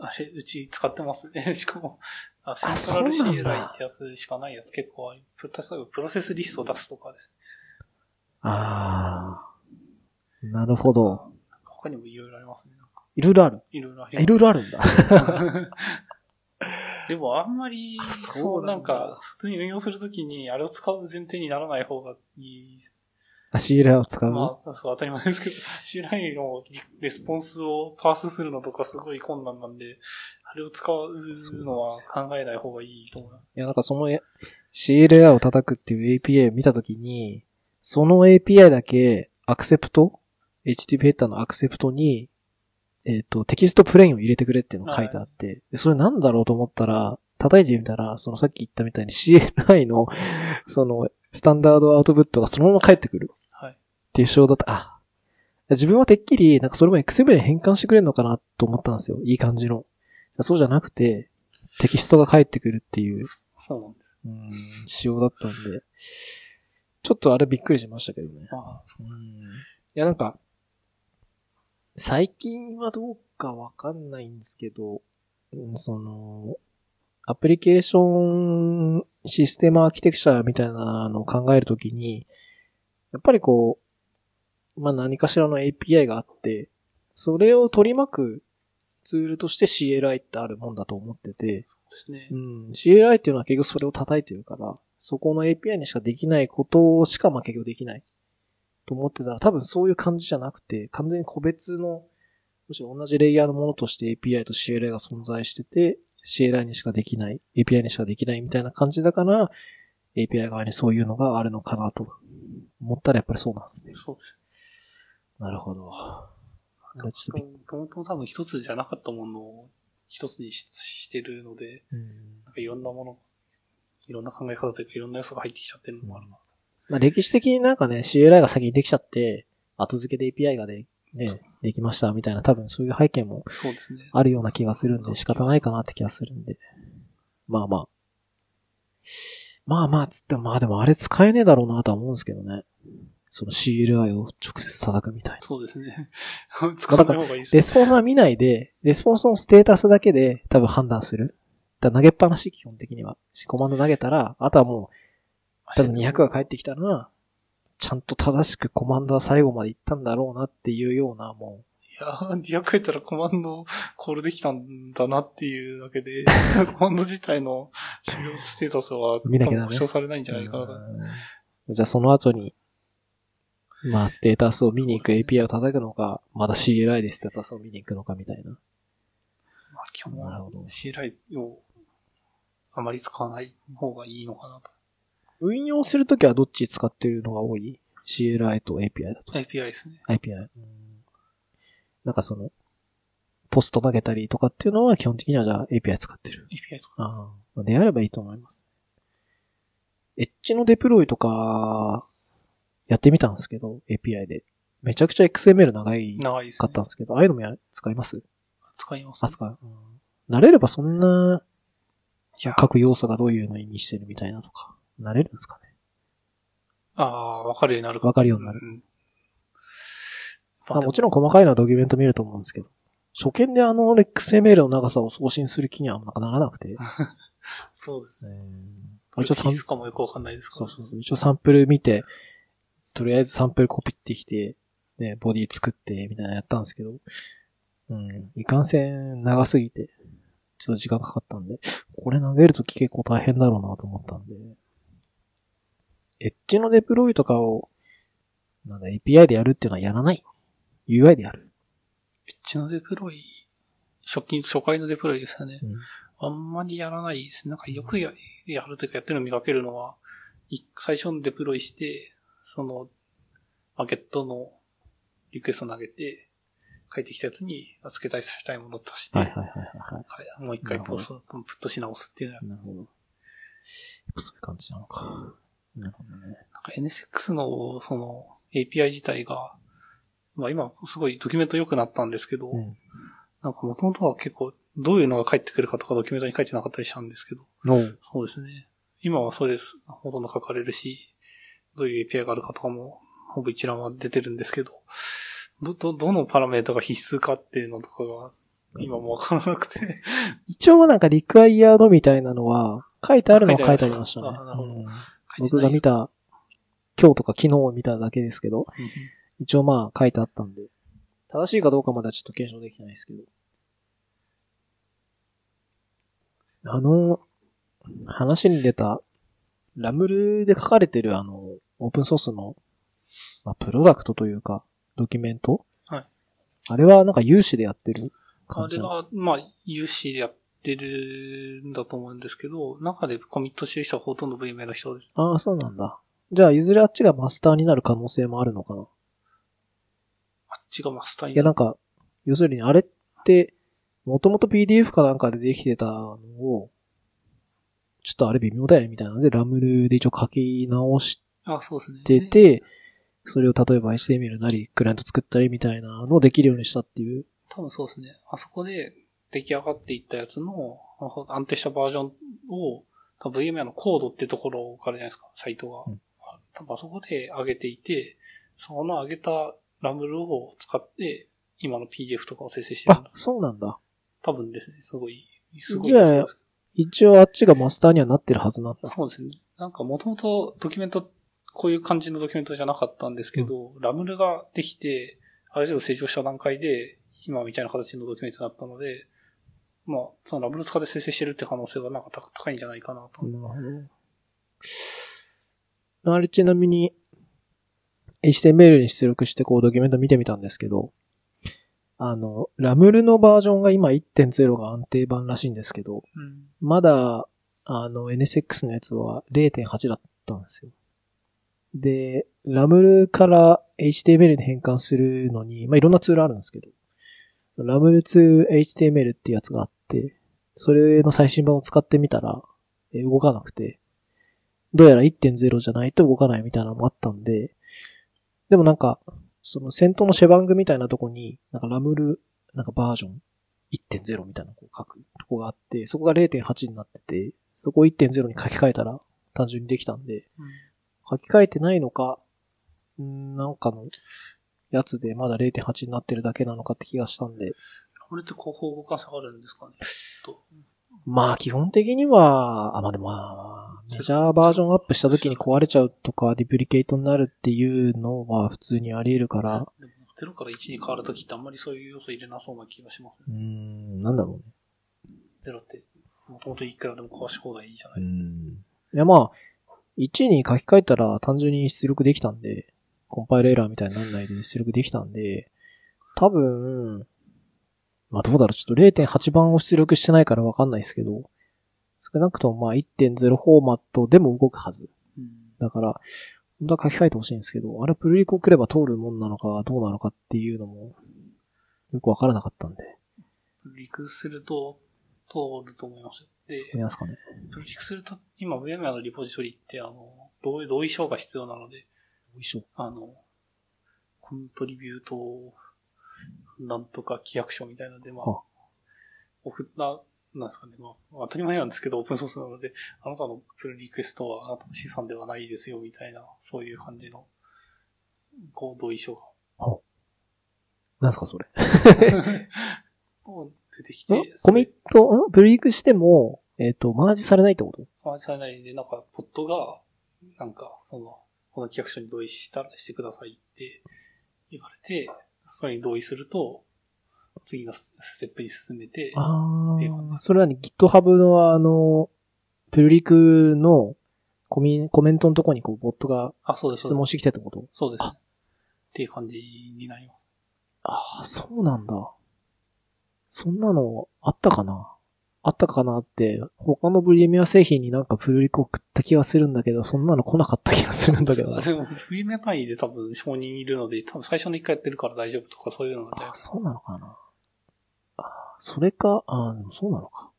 あれ、うち使ってますね。[laughs] しかも、あ、センそトラル CLI ってやつしかないやつ結構あり、プ例えばプロセスリストを出すとかですああ。なるほど。ね。他にもいろいろありますね。いろいろある。いろいろあります。いろいろあるんだ。[laughs] [laughs] でもあんまり、そそうう、なんんか、普通に運用するときに、あれを使う前提にならない方がいい。あ CLI を使う、まあ、そう、当たり前ですけど、CLI のレスポンスをパースするのとかすごい困難なんで、ああれを使うのは考えない方がいいと思う。いや、なんかその CLI を叩くっていう API を見たときに、その API だけアクセプト ?HTTP ヘッダーのアクセプトに、えっ、と、テキストプレインを入れてくれっていうのが書いてあって、でそれなんだろうと思ったら、叩いてみたら、そのさっき言ったみたいに CLI の、[laughs] その、スタンダードアウトプットがそのまま返ってくるはい。っていう仕様だった。あ、自分はてっきり、なんかそれも XML に変換してくれるのかなと思ったんですよ。いい感じの。そうじゃなくて、テキストが返ってくるっていう、そうなんです。うん、仕様だったんで、ちょっとあれびっくりしましたけどね。まあ、うん。いや、なんか、最近はどうかわかんないんですけど、うんその、アプリケーションシステムアーキテクチャみたいなのを考えるときに、やっぱりこう、まあ、何かしらの API があって、それを取り巻くツールとして CLI ってあるもんだと思ってて、ですねう。ん、CLI っていうのは結局それを叩いてるから、そこの API にしかできないことしかまあ結局できない。と思ってたら多分そういう感じじゃなくて、完全に個別の、むしろ同じレイヤーのものとして API と CLI が存在してて、CLI にしかできない、API にしかできないみたいな感じだから、API 側にそういうのがあるのかなと思ったらやっぱりそうなんですね。そうです。なるほど。ちょっとびっ本当多分一つじゃなかったものを一つにししてるので、うんなんかいろんなもの、いろんな考え方というかいろんな要素が入ってきちゃってるのもあるな。まあ、歴史的になんかね、CLI が先にできちゃって、後付けで API がで、ね、できましたみたいな、多分そういう背景も。あるような気がするんで、仕方ないかなって気がするんで。まあまあ。まあまあ、つっても、まあでもあれ使えねえだろうなとは思うんですけどね。その CLI を直接叩くみたいな。そうですね。[laughs] 使わない方がいいですね。レスポンスは見ないで、レスポンスのステータスだけで多分判断する。だ投げっぱなし、基本的には。コマンド投げたら、あとはもう、多分200が返ってきたら、ちゃんと正しくコマンドは最後まで行ったんだろうなっていうような、もいやー、200回ったらコマンドコールできたんだなっていうだけで、[laughs] コマンド自体の終了ステータスは見なきゃ保証されないんじう、ゃないかなじゃあその後に、まあ、ステータスを見に行く API を叩くのか、まだ CLI でステータスを見に行くのかみたいな。まあ、基本はなるほど。CLI をあまり使わない方がいいのかなと。運用するときはどっち使ってるのが多い ?CLI と API だと。API ですね。API。なんかその、ポスト投げたりとかっていうのは基本的にはじゃあ API 使ってる。API 使ああ。まあであればいいと思います。エッジのデプロイとか、やってみたんですけど、API で。めちゃくちゃ XML 長い長いですねかったん。ですけど、ああいうのもや使います？使います、あ、使う。慣れればそんな、各要素がどういうのを意味してるみたいなとか、慣れるんですかね？ああ、わかるようになるか。わかるようになる。うん。まあもちろん細かいのはドキュメント見ると思うんですけど、初見であの XML の長さを送信する気にはなんかならなくて。[laughs] そうですね。一応サン必須かもよくわかんないですから。そうそうそう。一応サンプル見て、とりあえずサンプルコピってきて、ね、ボディ作って、みたいなのやったんですけど、うん、いかんせん長すぎて、ちょっと時間かかったんで、これ投げるとき結構大変だろうなと思ったんで、エッジのデプロイとかを、なんだ、API でやるっていうのはやらない。UI でやる。エッジのデプロイ、初期、初回のデプロイですよね。うんあんまりやらないですね。なんかよくややるというかやってるのを見かけるのは、い最初にデプロイして、その、マーケットのリクエスト投げて、書いてきたやつに付けたいしたいものを足して、はいはいはいはいははいもう一回ポスト、プットし直すっていうのは、い。なるほど。やっぱそういう感じなのか。なるほどね。なんか NSX のその API 自体が、まあ今すごいドキュメント良くなったんですけど、うん。なんか元々は結構どういうのが返ってくるかとかドキュメントに書いてなかったりしたんですけど、おうそうですね。今はそれです。ほとんど書かれるし、どういう API があるかとかも、ほぼ一覧は出てるんですけど、ど、ど、どのパラメータが必須かっていうのとかが、今もわからなくて。一応なんかリクワイヤードみたいなのは、書いてあるのは書いてありましたね。あなるほどうん僕が見た、今日とか昨日見ただけですけど、うん一応まあ書いてあったんで、正しいかどうかまではちょっと検証できてないですけど。あの、話に出た、ラムルで書かれてるあの、オープンソースの、まあ、プロダクトというか、ドキュメント？はい。あれはなんか有志でやってるあ感じなの？れが、まあ、有志でやっってるんだと思うんですけど、中でコミットしてる人はほとんど VMA の人です。ああ、そうなんだ。じゃあ、いずれあっちがマスターになる可能性もあるのかな？あっちがマスターにいや、なんか、要するにあれって、もともと PDF かなんかでできてたのを、ちょっとあれ微妙だよねみたいなので、ラムルで一応書き直し。てて、それを例えば HTML なり、クライアント作ったりみたいなのをできるようにしたっていう。多分そうですね。あそこで出来上がっていったやつの安定したバージョンを、多分 VMware のコードってところからじゃないですか、サイトが。うん多分あそこで上げていて、その上げたラムルを使って、今の PDF とかを生成してるんだ、。あそうなんだ。多分ですね、すごい、すごいじゃあそうです一応あっちがマスターにはなってるはずなんだ。そうですね。なんかもともとドキュメント、こういう感じのドキュメントじゃなかったんですけど、ラムルができて、ある程度成長した段階で、今みたいな形のドキュメントになったので、まあ、そのラムル使って生成してるって可能性がなんか高高いんじゃないかなと。なるほど。あれちなみに、HTML に出力してこうドキュメント見てみたんですけど、あの、ラムルのバージョンが今1.0が安定版らしいんですけど、うん。まだ、あの、NSX のやつは0.8だったんですよ。で、ラムルから HTML に変換するのに、まあ、いろんなツールあるんですけど、ラムル 2HTML ってやつがあって、それの最新版を使ってみたら、え動かなくて、どうやら1.0じゃないと動かないみたいなのもあったんで、でもなんか、その先頭のシェバングみたいなとこに、なんかラムル、なんかバージョン1.0みたいなのを書くとこがあって、そこが0.8になってて、そこを1.0に書き換えたら単純にできたんで、書き換えてないのか、んなんかのやつでまだ0.8になってるだけなのかって気がしたんで、これって広報動かさがあるんですかね？とまあ基本的には、あ、まあでもまあ、メジャーバージョンアップした時に壊れちゃうとか、ディプリケートになるっていうのは普通にあり得るから、でも0から1に変わるときってあんまりそういう要素入れなそうな気がしますね。うーん、なんだろうね。0って、もともといくらでも壊し放題いいじゃなういですか。ん。いやまあ、1に書き換えたら単純に出力できたんで、コンパイルエラーみたいにならないで出力できたんで、多分、まあどうだろう、ちょっと0.8番を出力してないからわかんないですけど、少なくともまあ1.0フォーマットでも動くはず。うんだから、本当は書き換えてほしいんですけど、あれプルリクをくれば通るもんなのかどうなのかっていうのも、よくわからなかったんで、リクすると通ると思います。で、見ますかね。プロジェクすると、今 VMware のリポジトリって、あの、同意同意書が必要なので、よいしょ。あの、コントリビュート、なんとか規約書みたいなので、まあは、オフな、なんですかね、まあ、当たり前なんですけど、オープンソースなので、あなたのプルリクエストはあなたの資産ではないですよ、みたいな、そういう感じの、こう、同意書が。なんすかそれ。[laughs] 出てきてん、コミット、ん？プルリクしても、えっ、と、マージされないってこと？マージされないで、なんか、ポットが、なんか、その、この規約書に同意したらしてくださいって言われて、それに同意すると、次のスステップに進めて、あっていう感じあ、それはね、GitHub のあの、プルリクのコミコメントのとこにこう、ボットが。質問してきたってこと？そうです。っていう感じになります。ああ、そうなんだ。そんなのあったかな？あったかなって、他のブリミア製品になんかプルリク送った気がするんだけど、そんなの来なかった気がするんだけどな。[laughs] でも、フリーメ単位で多分承認いるので、多分最初の一回やってるから大丈夫とかそういうのであ、そうなのかなあそれか、あでもそうなのか。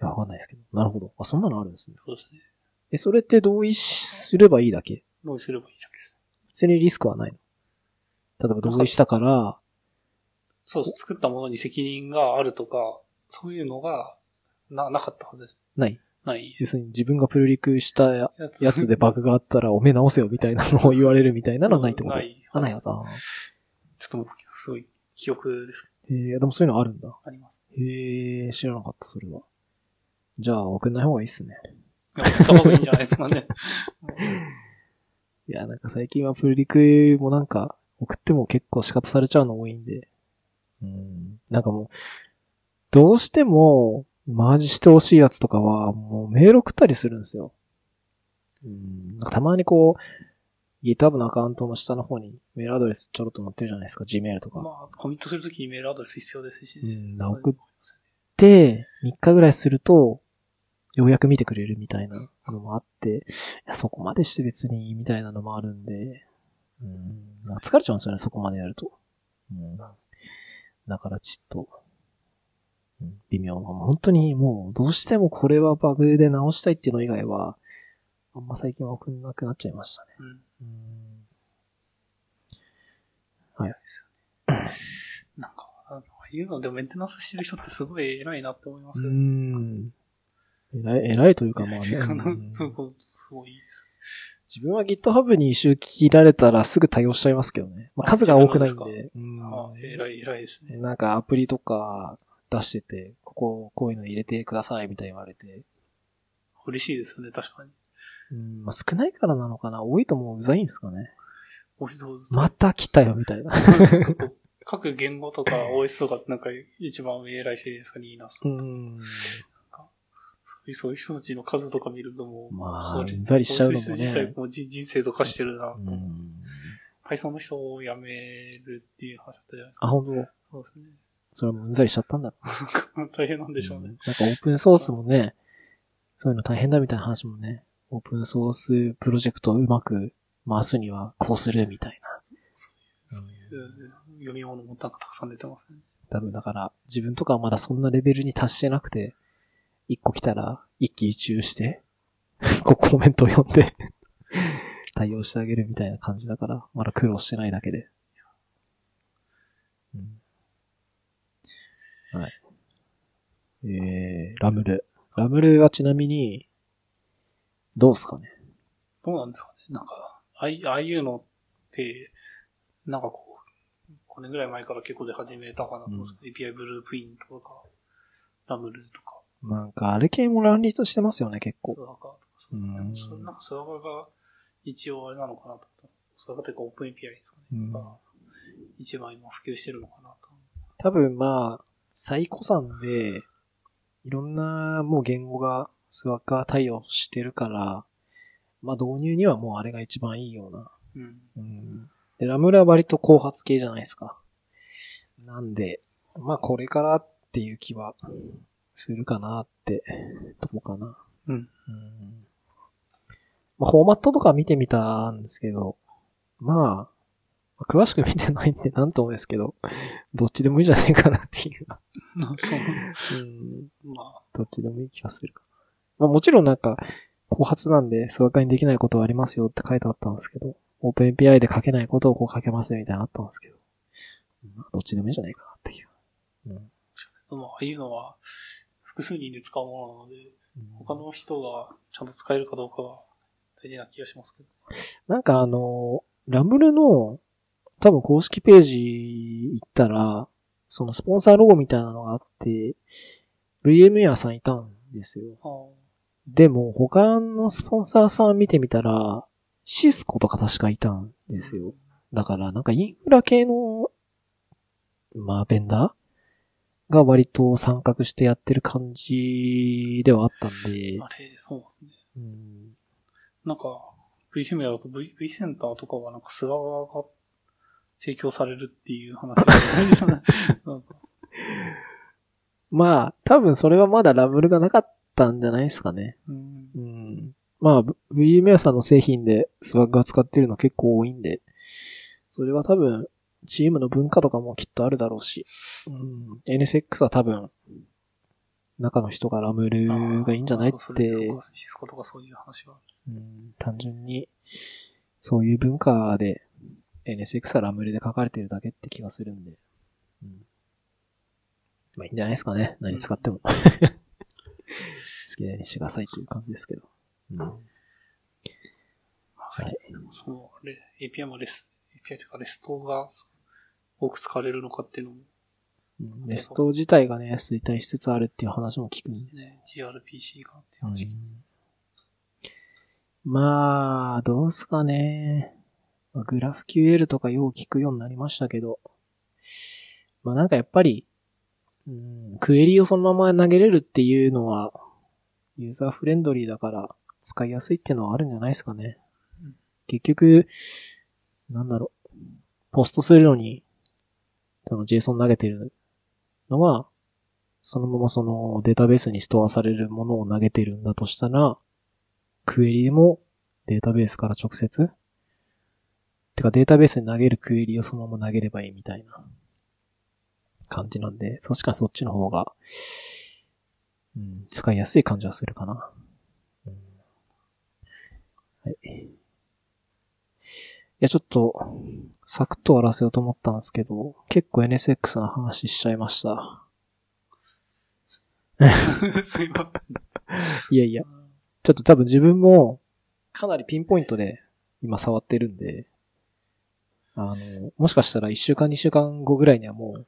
いや、わかんないですけど。なるほど。あ、そんなのあるんですね。そうですね。え、それって同意すればいいだけ？同意すればいいだけです。普通にリスクはないの？例えば同意したから、そう、作ったものに責任があるとか、そういうのが、な、なかったはずです。ないない要するに自分がプルリクしたややつでバグがあったらおめえ直せよみたいなのを言われるみたいなのはないってこと？[laughs] ない。あ、ないはずだ。ちょっともう、すごい、記憶ですえー、でもそういうのあるんだ。あります。へえ、知らなかった、それは。じゃあ、送んない方がいいっすね。いや、送った方がいいんじゃないですかね。[laughs] いや、なんか最近はプルリクもなんか、送っても結構仕方されちゃうの多いんで。うん。なんかもう、どうしても、マージしてほしいやつとかは、もうメール送ったりするんですよ。うん。たまにこう、GitHub のアカウントの下の方にメールアドレスちょろっと載ってるじゃないですか、Gmail とか。まあ、コミットするときにメールアドレス必要ですし、うんそういうのもありますよねて、3日ぐらいすると、ようやく見てくれるみたいなのもあって、いやそこまでして別にみたいなのもあるんで、うん、疲れちゃうんですよね、そこまでやると。うん、だからちょっと、うん微妙な。本当にもう、どうしてもこれはバグで直したいっていうの以外は、あんま最近は送んなくなっちゃいましたね。うん。うんですよね。なんか、ああいうのでメンテナンスしてる人ってすごい偉いなって思いますうよね。ん。偉い、偉いというかまあね。かなうんすごいです。自分は GitHub に一周切られたらすぐ対応しちゃいますけどね。まあ、数が多くないんあで。うん偉い、偉いですね。なんかアプリとか出してて、ここ、こういうの入れてくださいみたいに言われて。嬉しいですよね、確かに。うん、まあ、少ないからなのかな多いともううざいんですかね。また来たよみたいな。各言語とか OS とかってなんか一番上偉いしですかね、いいな。うん。そういうそういう人たちの数とか見るともう、まあうんざりしちゃうのもね自体もう人人生と化してるなと。うん。Python の人を辞めるっていう話だったじゃないですあ、か。本当そうですね。それもうんざりしちゃったんだ。[laughs] 大変なんでしょうね。なんかオープンソースもね、そういうの大変だみたいな話もね、オープンソースプロジェクトをうまく回すにはこうするみたいな。そういう読み物もなんかたくさん出てますね。多分だから、自分とかはまだそんなレベルに達してなくて、一個来たら一喜一憂して、[laughs] こうコメントを読んで、対応してあげるみたいな感じだから、まだ苦労してないだけで。うん、はい。えー、ラムル。ラムルはちなみに、どうすかね？どうなんですかね？なんか、ああいああいうのって、なんかこう、5年ぐらい前から結構で始めたかなと思うんですけど、API ブループイントとか、ラムルとか、なんか、あれ系も乱立してますよね、結構ス。ワガーとか、そううんそなんかスワガーが一応あれなのかなと思った。スワガーっていうかオープン API ですかね。うんが一番今普及してるのかなと。多分まあ、最古参で、いろんなもう言語がスワッカー対応してるから、まあ導入にはもうあれが一番いいような。うん。うん。で、ラムラは割と後発系じゃないですか。なんで、まあこれからっていう気はするかなって、とこかな。うん。うん。まあフォーマットとか見てみたんですけど、まあ、詳しく見てないんでなんともですけど、どっちでもいいじゃないかなっていう。そう。うん。まあ、どっちでもいい気がするか。まあもちろんなんか、後発なんで、スワカにできないことはありますよって書いてあったんですけど、オープン API で書けないことをこう書けますよみたいなのあったんですけど、まあどっちでもいいんじゃないかなっていう。うん。でもああいうのは複数人で使うものなので、他の人がちゃんと使えるかどうかが大事な気がしますけど。なんかあの、ラムルの多分公式ページ行ったら、そのスポンサーロゴみたいなのがあって、VMware さんいたんですよ。あでも他のスポンサーさん見てみたら、シスコとか確かいたんですよ。だからなんかインフラ系の、まあベンダー？が割と参画してやってる感じではあったんで、あれ、そうですね。うん、なんか、V フェメだと V, v センターとかはなんか菅側が提供されるっていう話。が [laughs] まあ多分それはまだラブルがなかったんじゃないですかね。うん。うん。まあ VMware さんの製品でスワッグが使ってるの結構多いんで、それは多分チームの文化とかもきっとあるだろうし、うん、NSX は多分中の人がラムルがいいんじゃないって、シスコとかそういう話があるんですね。うん、単純にそういう文化で NSX はラムルで書かれてるだけって気がするんで、うん、まあいいんじゃないですかね。何使っても。[laughs] 好きなようにしてくださいっていう感じですけど。うんまあはいそう、レ API もレス、API というかレストが多く使われるのかっていうのもうんレスト自体がね、衰退しつつあるっていう話も聞くんで。ね、gRPC がっていう話聞きます。まあ、どうすかね。まあグラフ QL とかよう聞くようになりましたけど。まあなんかやっぱり、うん、クエリをそのまま投げれるっていうのは、ユーザーフレンドリーだから使いやすいっていうのはあるんじゃないですかね。結局、なんだろう。ポストするのに、その JSON 投げてるのは、そのままそのデータベースにストアされるものを投げてるんだとしたら、クエリでもデータベースから直接てかデータベースに投げるクエリをそのまま投げればいいみたいな感じなんで、確かにそっちの方が、うん、使いやすい感じはするかな。うん、はい。いや、ちょっと、サクッと終わらせようと思ったんですけど、結構 NSX の話しちゃいました。[laughs] すいません。いやいや。ちょっと多分自分も、かなりピンポイントで今触ってるんで、あの、もしかしたら1週間2週間後ぐらいにはも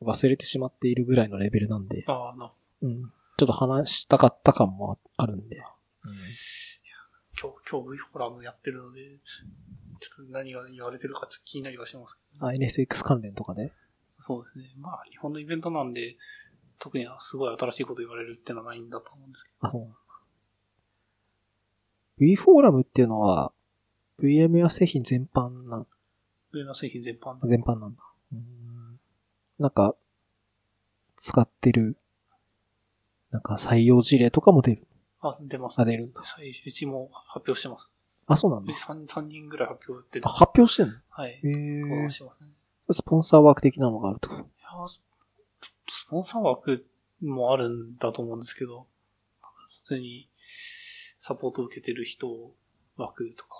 う忘れてしまっているぐらいのレベルなんで、ああ、な。うん。ちょっと話したかった感もあるんで。うん、今日、今日 V フォーラムやってるので、ちょっと何が言われてるかちょっと気になりはしますけど、あ、NSX 関連とかで？そうですね。まあ、日本のイベントなんで、特にはすごい新しいこと言われるってのはないんだと思うんですけど。あ、そう V フォーラムっていうのは、VMware 製品全般な VMware 製品全般全般なんだ。うんなんか、使ってる、なんか採用事例とかも出る。あ、出ます、ね。あ、出るんだ。うちも発表してます。あ、そうなんだ。3, 3人ぐらい発表出てます。発表してんの？はい。へえ。してますね。スポンサー枠的なのがあると。いや、スポンサー枠もあるんだと思うんですけど、普通にサポートを受けてる人枠とか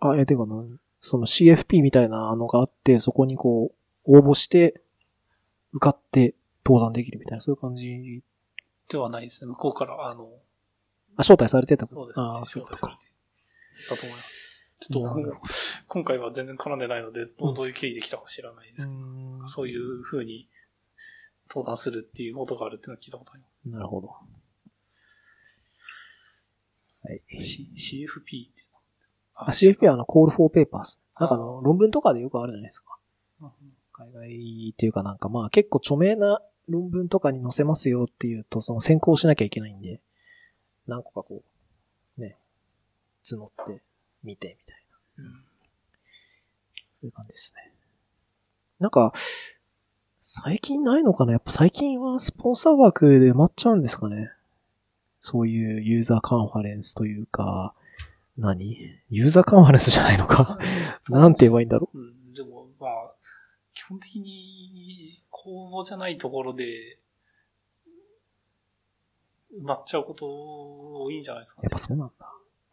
は。あ、え、てかな、その CFP みたいなのがあって、そこにこう、応募して、受かって登壇できるみたいな、そういう感じではないですね。向こうから、あの、あ、招待されてた？そうですね。あ招待されてだと思います。ちょっと、今回は全然絡んでないので、どういう経緯できたか知らないですけど、うん、そういう風に登壇するっていうことがあるっていうのは聞いたことあります。なるほど。はい。C、CFP ってあ、CFP はあの、Call for Papers。なんかあの、論文とかでよくあるじゃないですか。海外っていうかなんかまあ結構著名な論文とかに載せますよっていうと、その先行しなきゃいけないんで、何個かこう、ね、募って見てみたいな。うん、そういう感じですね。なんか、最近ないのかな？やっぱ最近はスポンサー枠で埋まっちゃうんですかねそういうユーザーカンファレンスというか、何？ユーザーカンファレンスじゃないのか？なんて言えばいいんだろう？うん、でも、まあ、基本的に公募じゃないところで、埋まっちゃうこと多いんじゃないですか、ね、やっぱそうなんだ。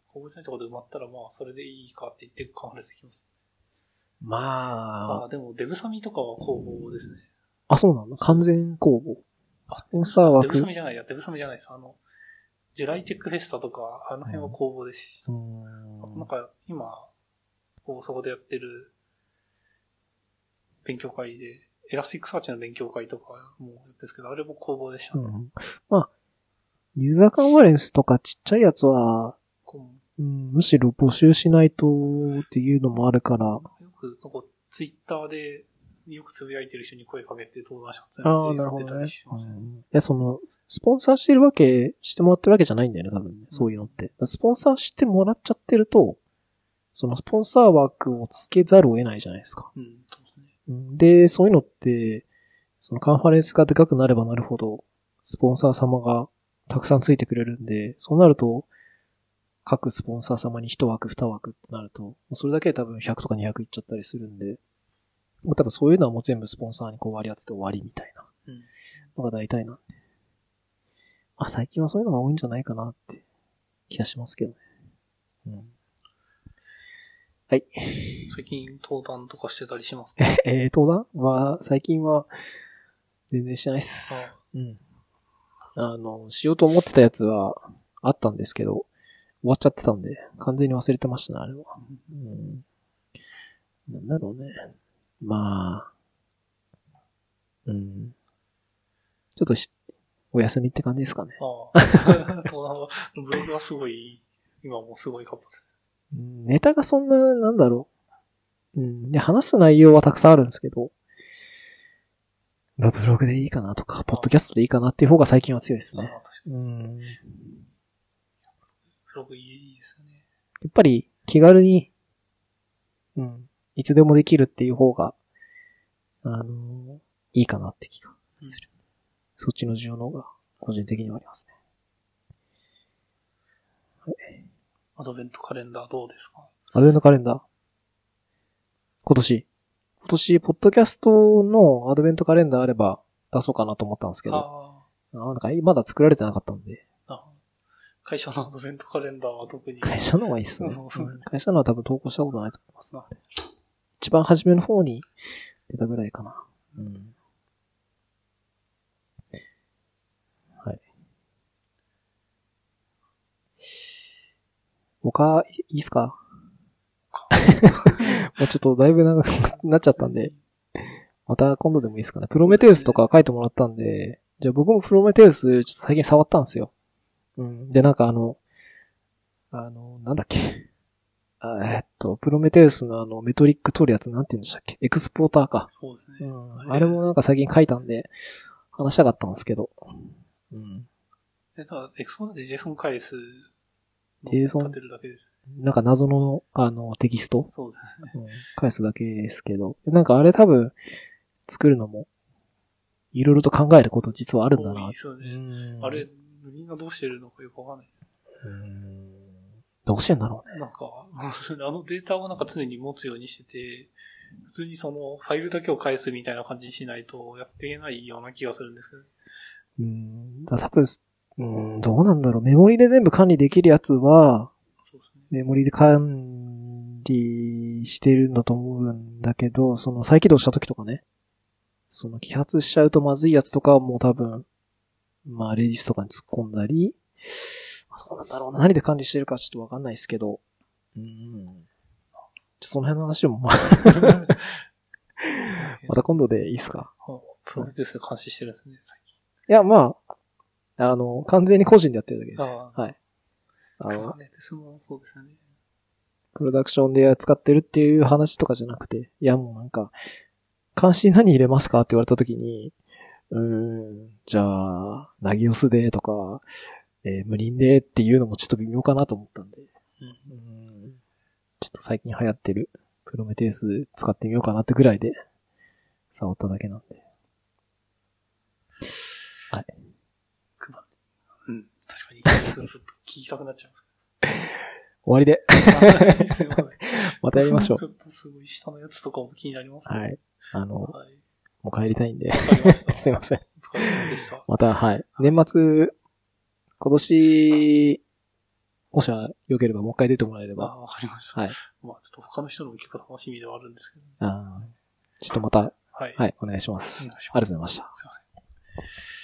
公募じゃないところで埋まったら、まあ、それでいいかって言ってカンファレンスできます。まあ。まあ、でも、デブサミとかは公募ですね。あ、そうなんだ。完全公募。スポンサー枠。デブサミじゃないや、デブサミじゃないです。あの、ジュライテックフェスタとか、あの辺は公募ですし、うん、なんか今、こう、そこでやってる勉強会で、Elasticsearch の勉強会とかもやってるんですけど、あれも公募でしたね。うん、まあ、ユーザーカンファレンスとかちっちゃいやつは、うん、むしろ募集しないとっていうのもあるから。よく、なんかツイッターでよくつぶやいてる人に声かけて登壇者ああ、なるほどね。うん、いや、その、スポンサーしてるわけ、してもらってるわけじゃないんだよね、多分ね。そういうのって。スポンサーしてもらっちゃってると、そのスポンサー枠をつけざるを得ないじゃないですか。うん、ですね。で、そういうのって、そのカンファレンスがでかくなればなるほど、スポンサー様がたくさんついてくれるんで、そうなると、各スポンサー様に1枠2枠ってなると、それだけで多分100とか200いっちゃったりするんで、もう多分そういうのはもう全部スポンサーにこう割り当てて終わりみたいなのが大体なんで。まあ最近はそういうのが多いんじゃないかなって気がしますけどね。うん。はい。最近登壇とかしてたりしますか？[laughs] えー、登壇？は、最近は全然してないっす。うん。あの、しようと思ってたやつはあったんですけど、終わっちゃってたんで、完全に忘れてましたね、あれは。うん。なんだろうね。まあ、うん。ちょっとし、お休みって感じですかね。ああ。ブログはすごい、今もすごい活発です。ネタがそんな、なんだろう。うん。で、話す内容はたくさんあるんですけど、まあ、ブログでいいかなとか、ポッドキャストでいいかなっていう方が最近は強いですね。うん。ブログいいですよね。やっぱり気軽に、うん。いつでもできるっていう方が、あの、いいかなって気がする。そっちの需要の方が個人的にはありますね。アドベントカレンダーどうですか？アドベントカレンダー。今年。今年、ポッドキャストのアドベントカレンダーあれば出そうかなと思ったんですけど、ああなんかまだ作られてなかったんで、会社のアドベントカレンダーは特に。会社の方がいいっすね。そうそううん会社のは多分投稿したことないと思います。一番初めの方に出たぐらいかな。うん。はい。他、いいっすか？[laughs] もうちょっとだいぶ長くなっちゃったんで、また今度でもいいですかね。プロメテウスとか書いてもらったんで、じゃあ僕もプロメテウスちょっと最近触ったんですよ。うん。で、なんかあの、あの、なんだっけ。あえっと、プロメテウスのあの、メトリック取るやつなんて言うんでしたっけ？エクスポーターか。そうですね。うん。あれもなんか最近書いたんで、話したかったんですけど。うん。でただ、エクスポートで JSON 返す。JSON 立てるだけです。なんか謎の、あの、テキスト、そうですね。うん、返すだけですけど。なんかあれ多分、作るのも、いろいろと考えること実はあるんだな多いで。すよね。うんあれ、みんなどうしてるのかよくわかんないです。うん。どうしてんだろうね。なんか、[laughs] あのデータをなんか常に持つようにしてて、普通にそのファイルだけを返すみたいな感じにしないとやっていけないような気がするんですけど。うん。だ多分、うん、どうなんだろう。メモリで全部管理できるやつは、そうですね。メモリで管理してるんだと思うんだけど、その再起動した時とかね、その揮発しちゃうとまずいやつとかはもう多分、まあレディスとかに突っ込んだり、あそうなんだろうな。何で管理してるかちょっとわかんないですけど、うん。ちょその辺の話もまあ、[laughs] また今度でいいですか？あプロメテウスで監視してるんですね、最近。いや、まあ、あの、完全に個人でやってるだけです。ああはい。あのそうですよね。プロダクションで使ってるっていう話とかじゃなくて、いやもうなんか、監視何入れますかって言われた時に、うーん、じゃあ、ナギオスでとか、えー無輪でっていうのもちょっと微妙かなと思ったんで、うん。うんちょっと最近流行ってるプロメテウス使ってみようかなってぐらいで、触っただけなんで。配る。うん。確かに。ずっと聞きたくなっちゃいます。[laughs] 終わりで、はいすいません。[laughs] またやりましょうち。ょっとすごい下のやつとかも気になりますね。はい。あの、はい。もう帰りたいんで。わかりました。[laughs] すいません。お疲れ様でした。また、はい。年末、今年、もしよければもう一回出てもらえれあ、ば。わかりました。はい。まあ、ちょっと他の人の受け方楽しみではあるんですけど。あーちょっとまた、はい。はい、お願いします。お願いしますありがとうございました。すいません。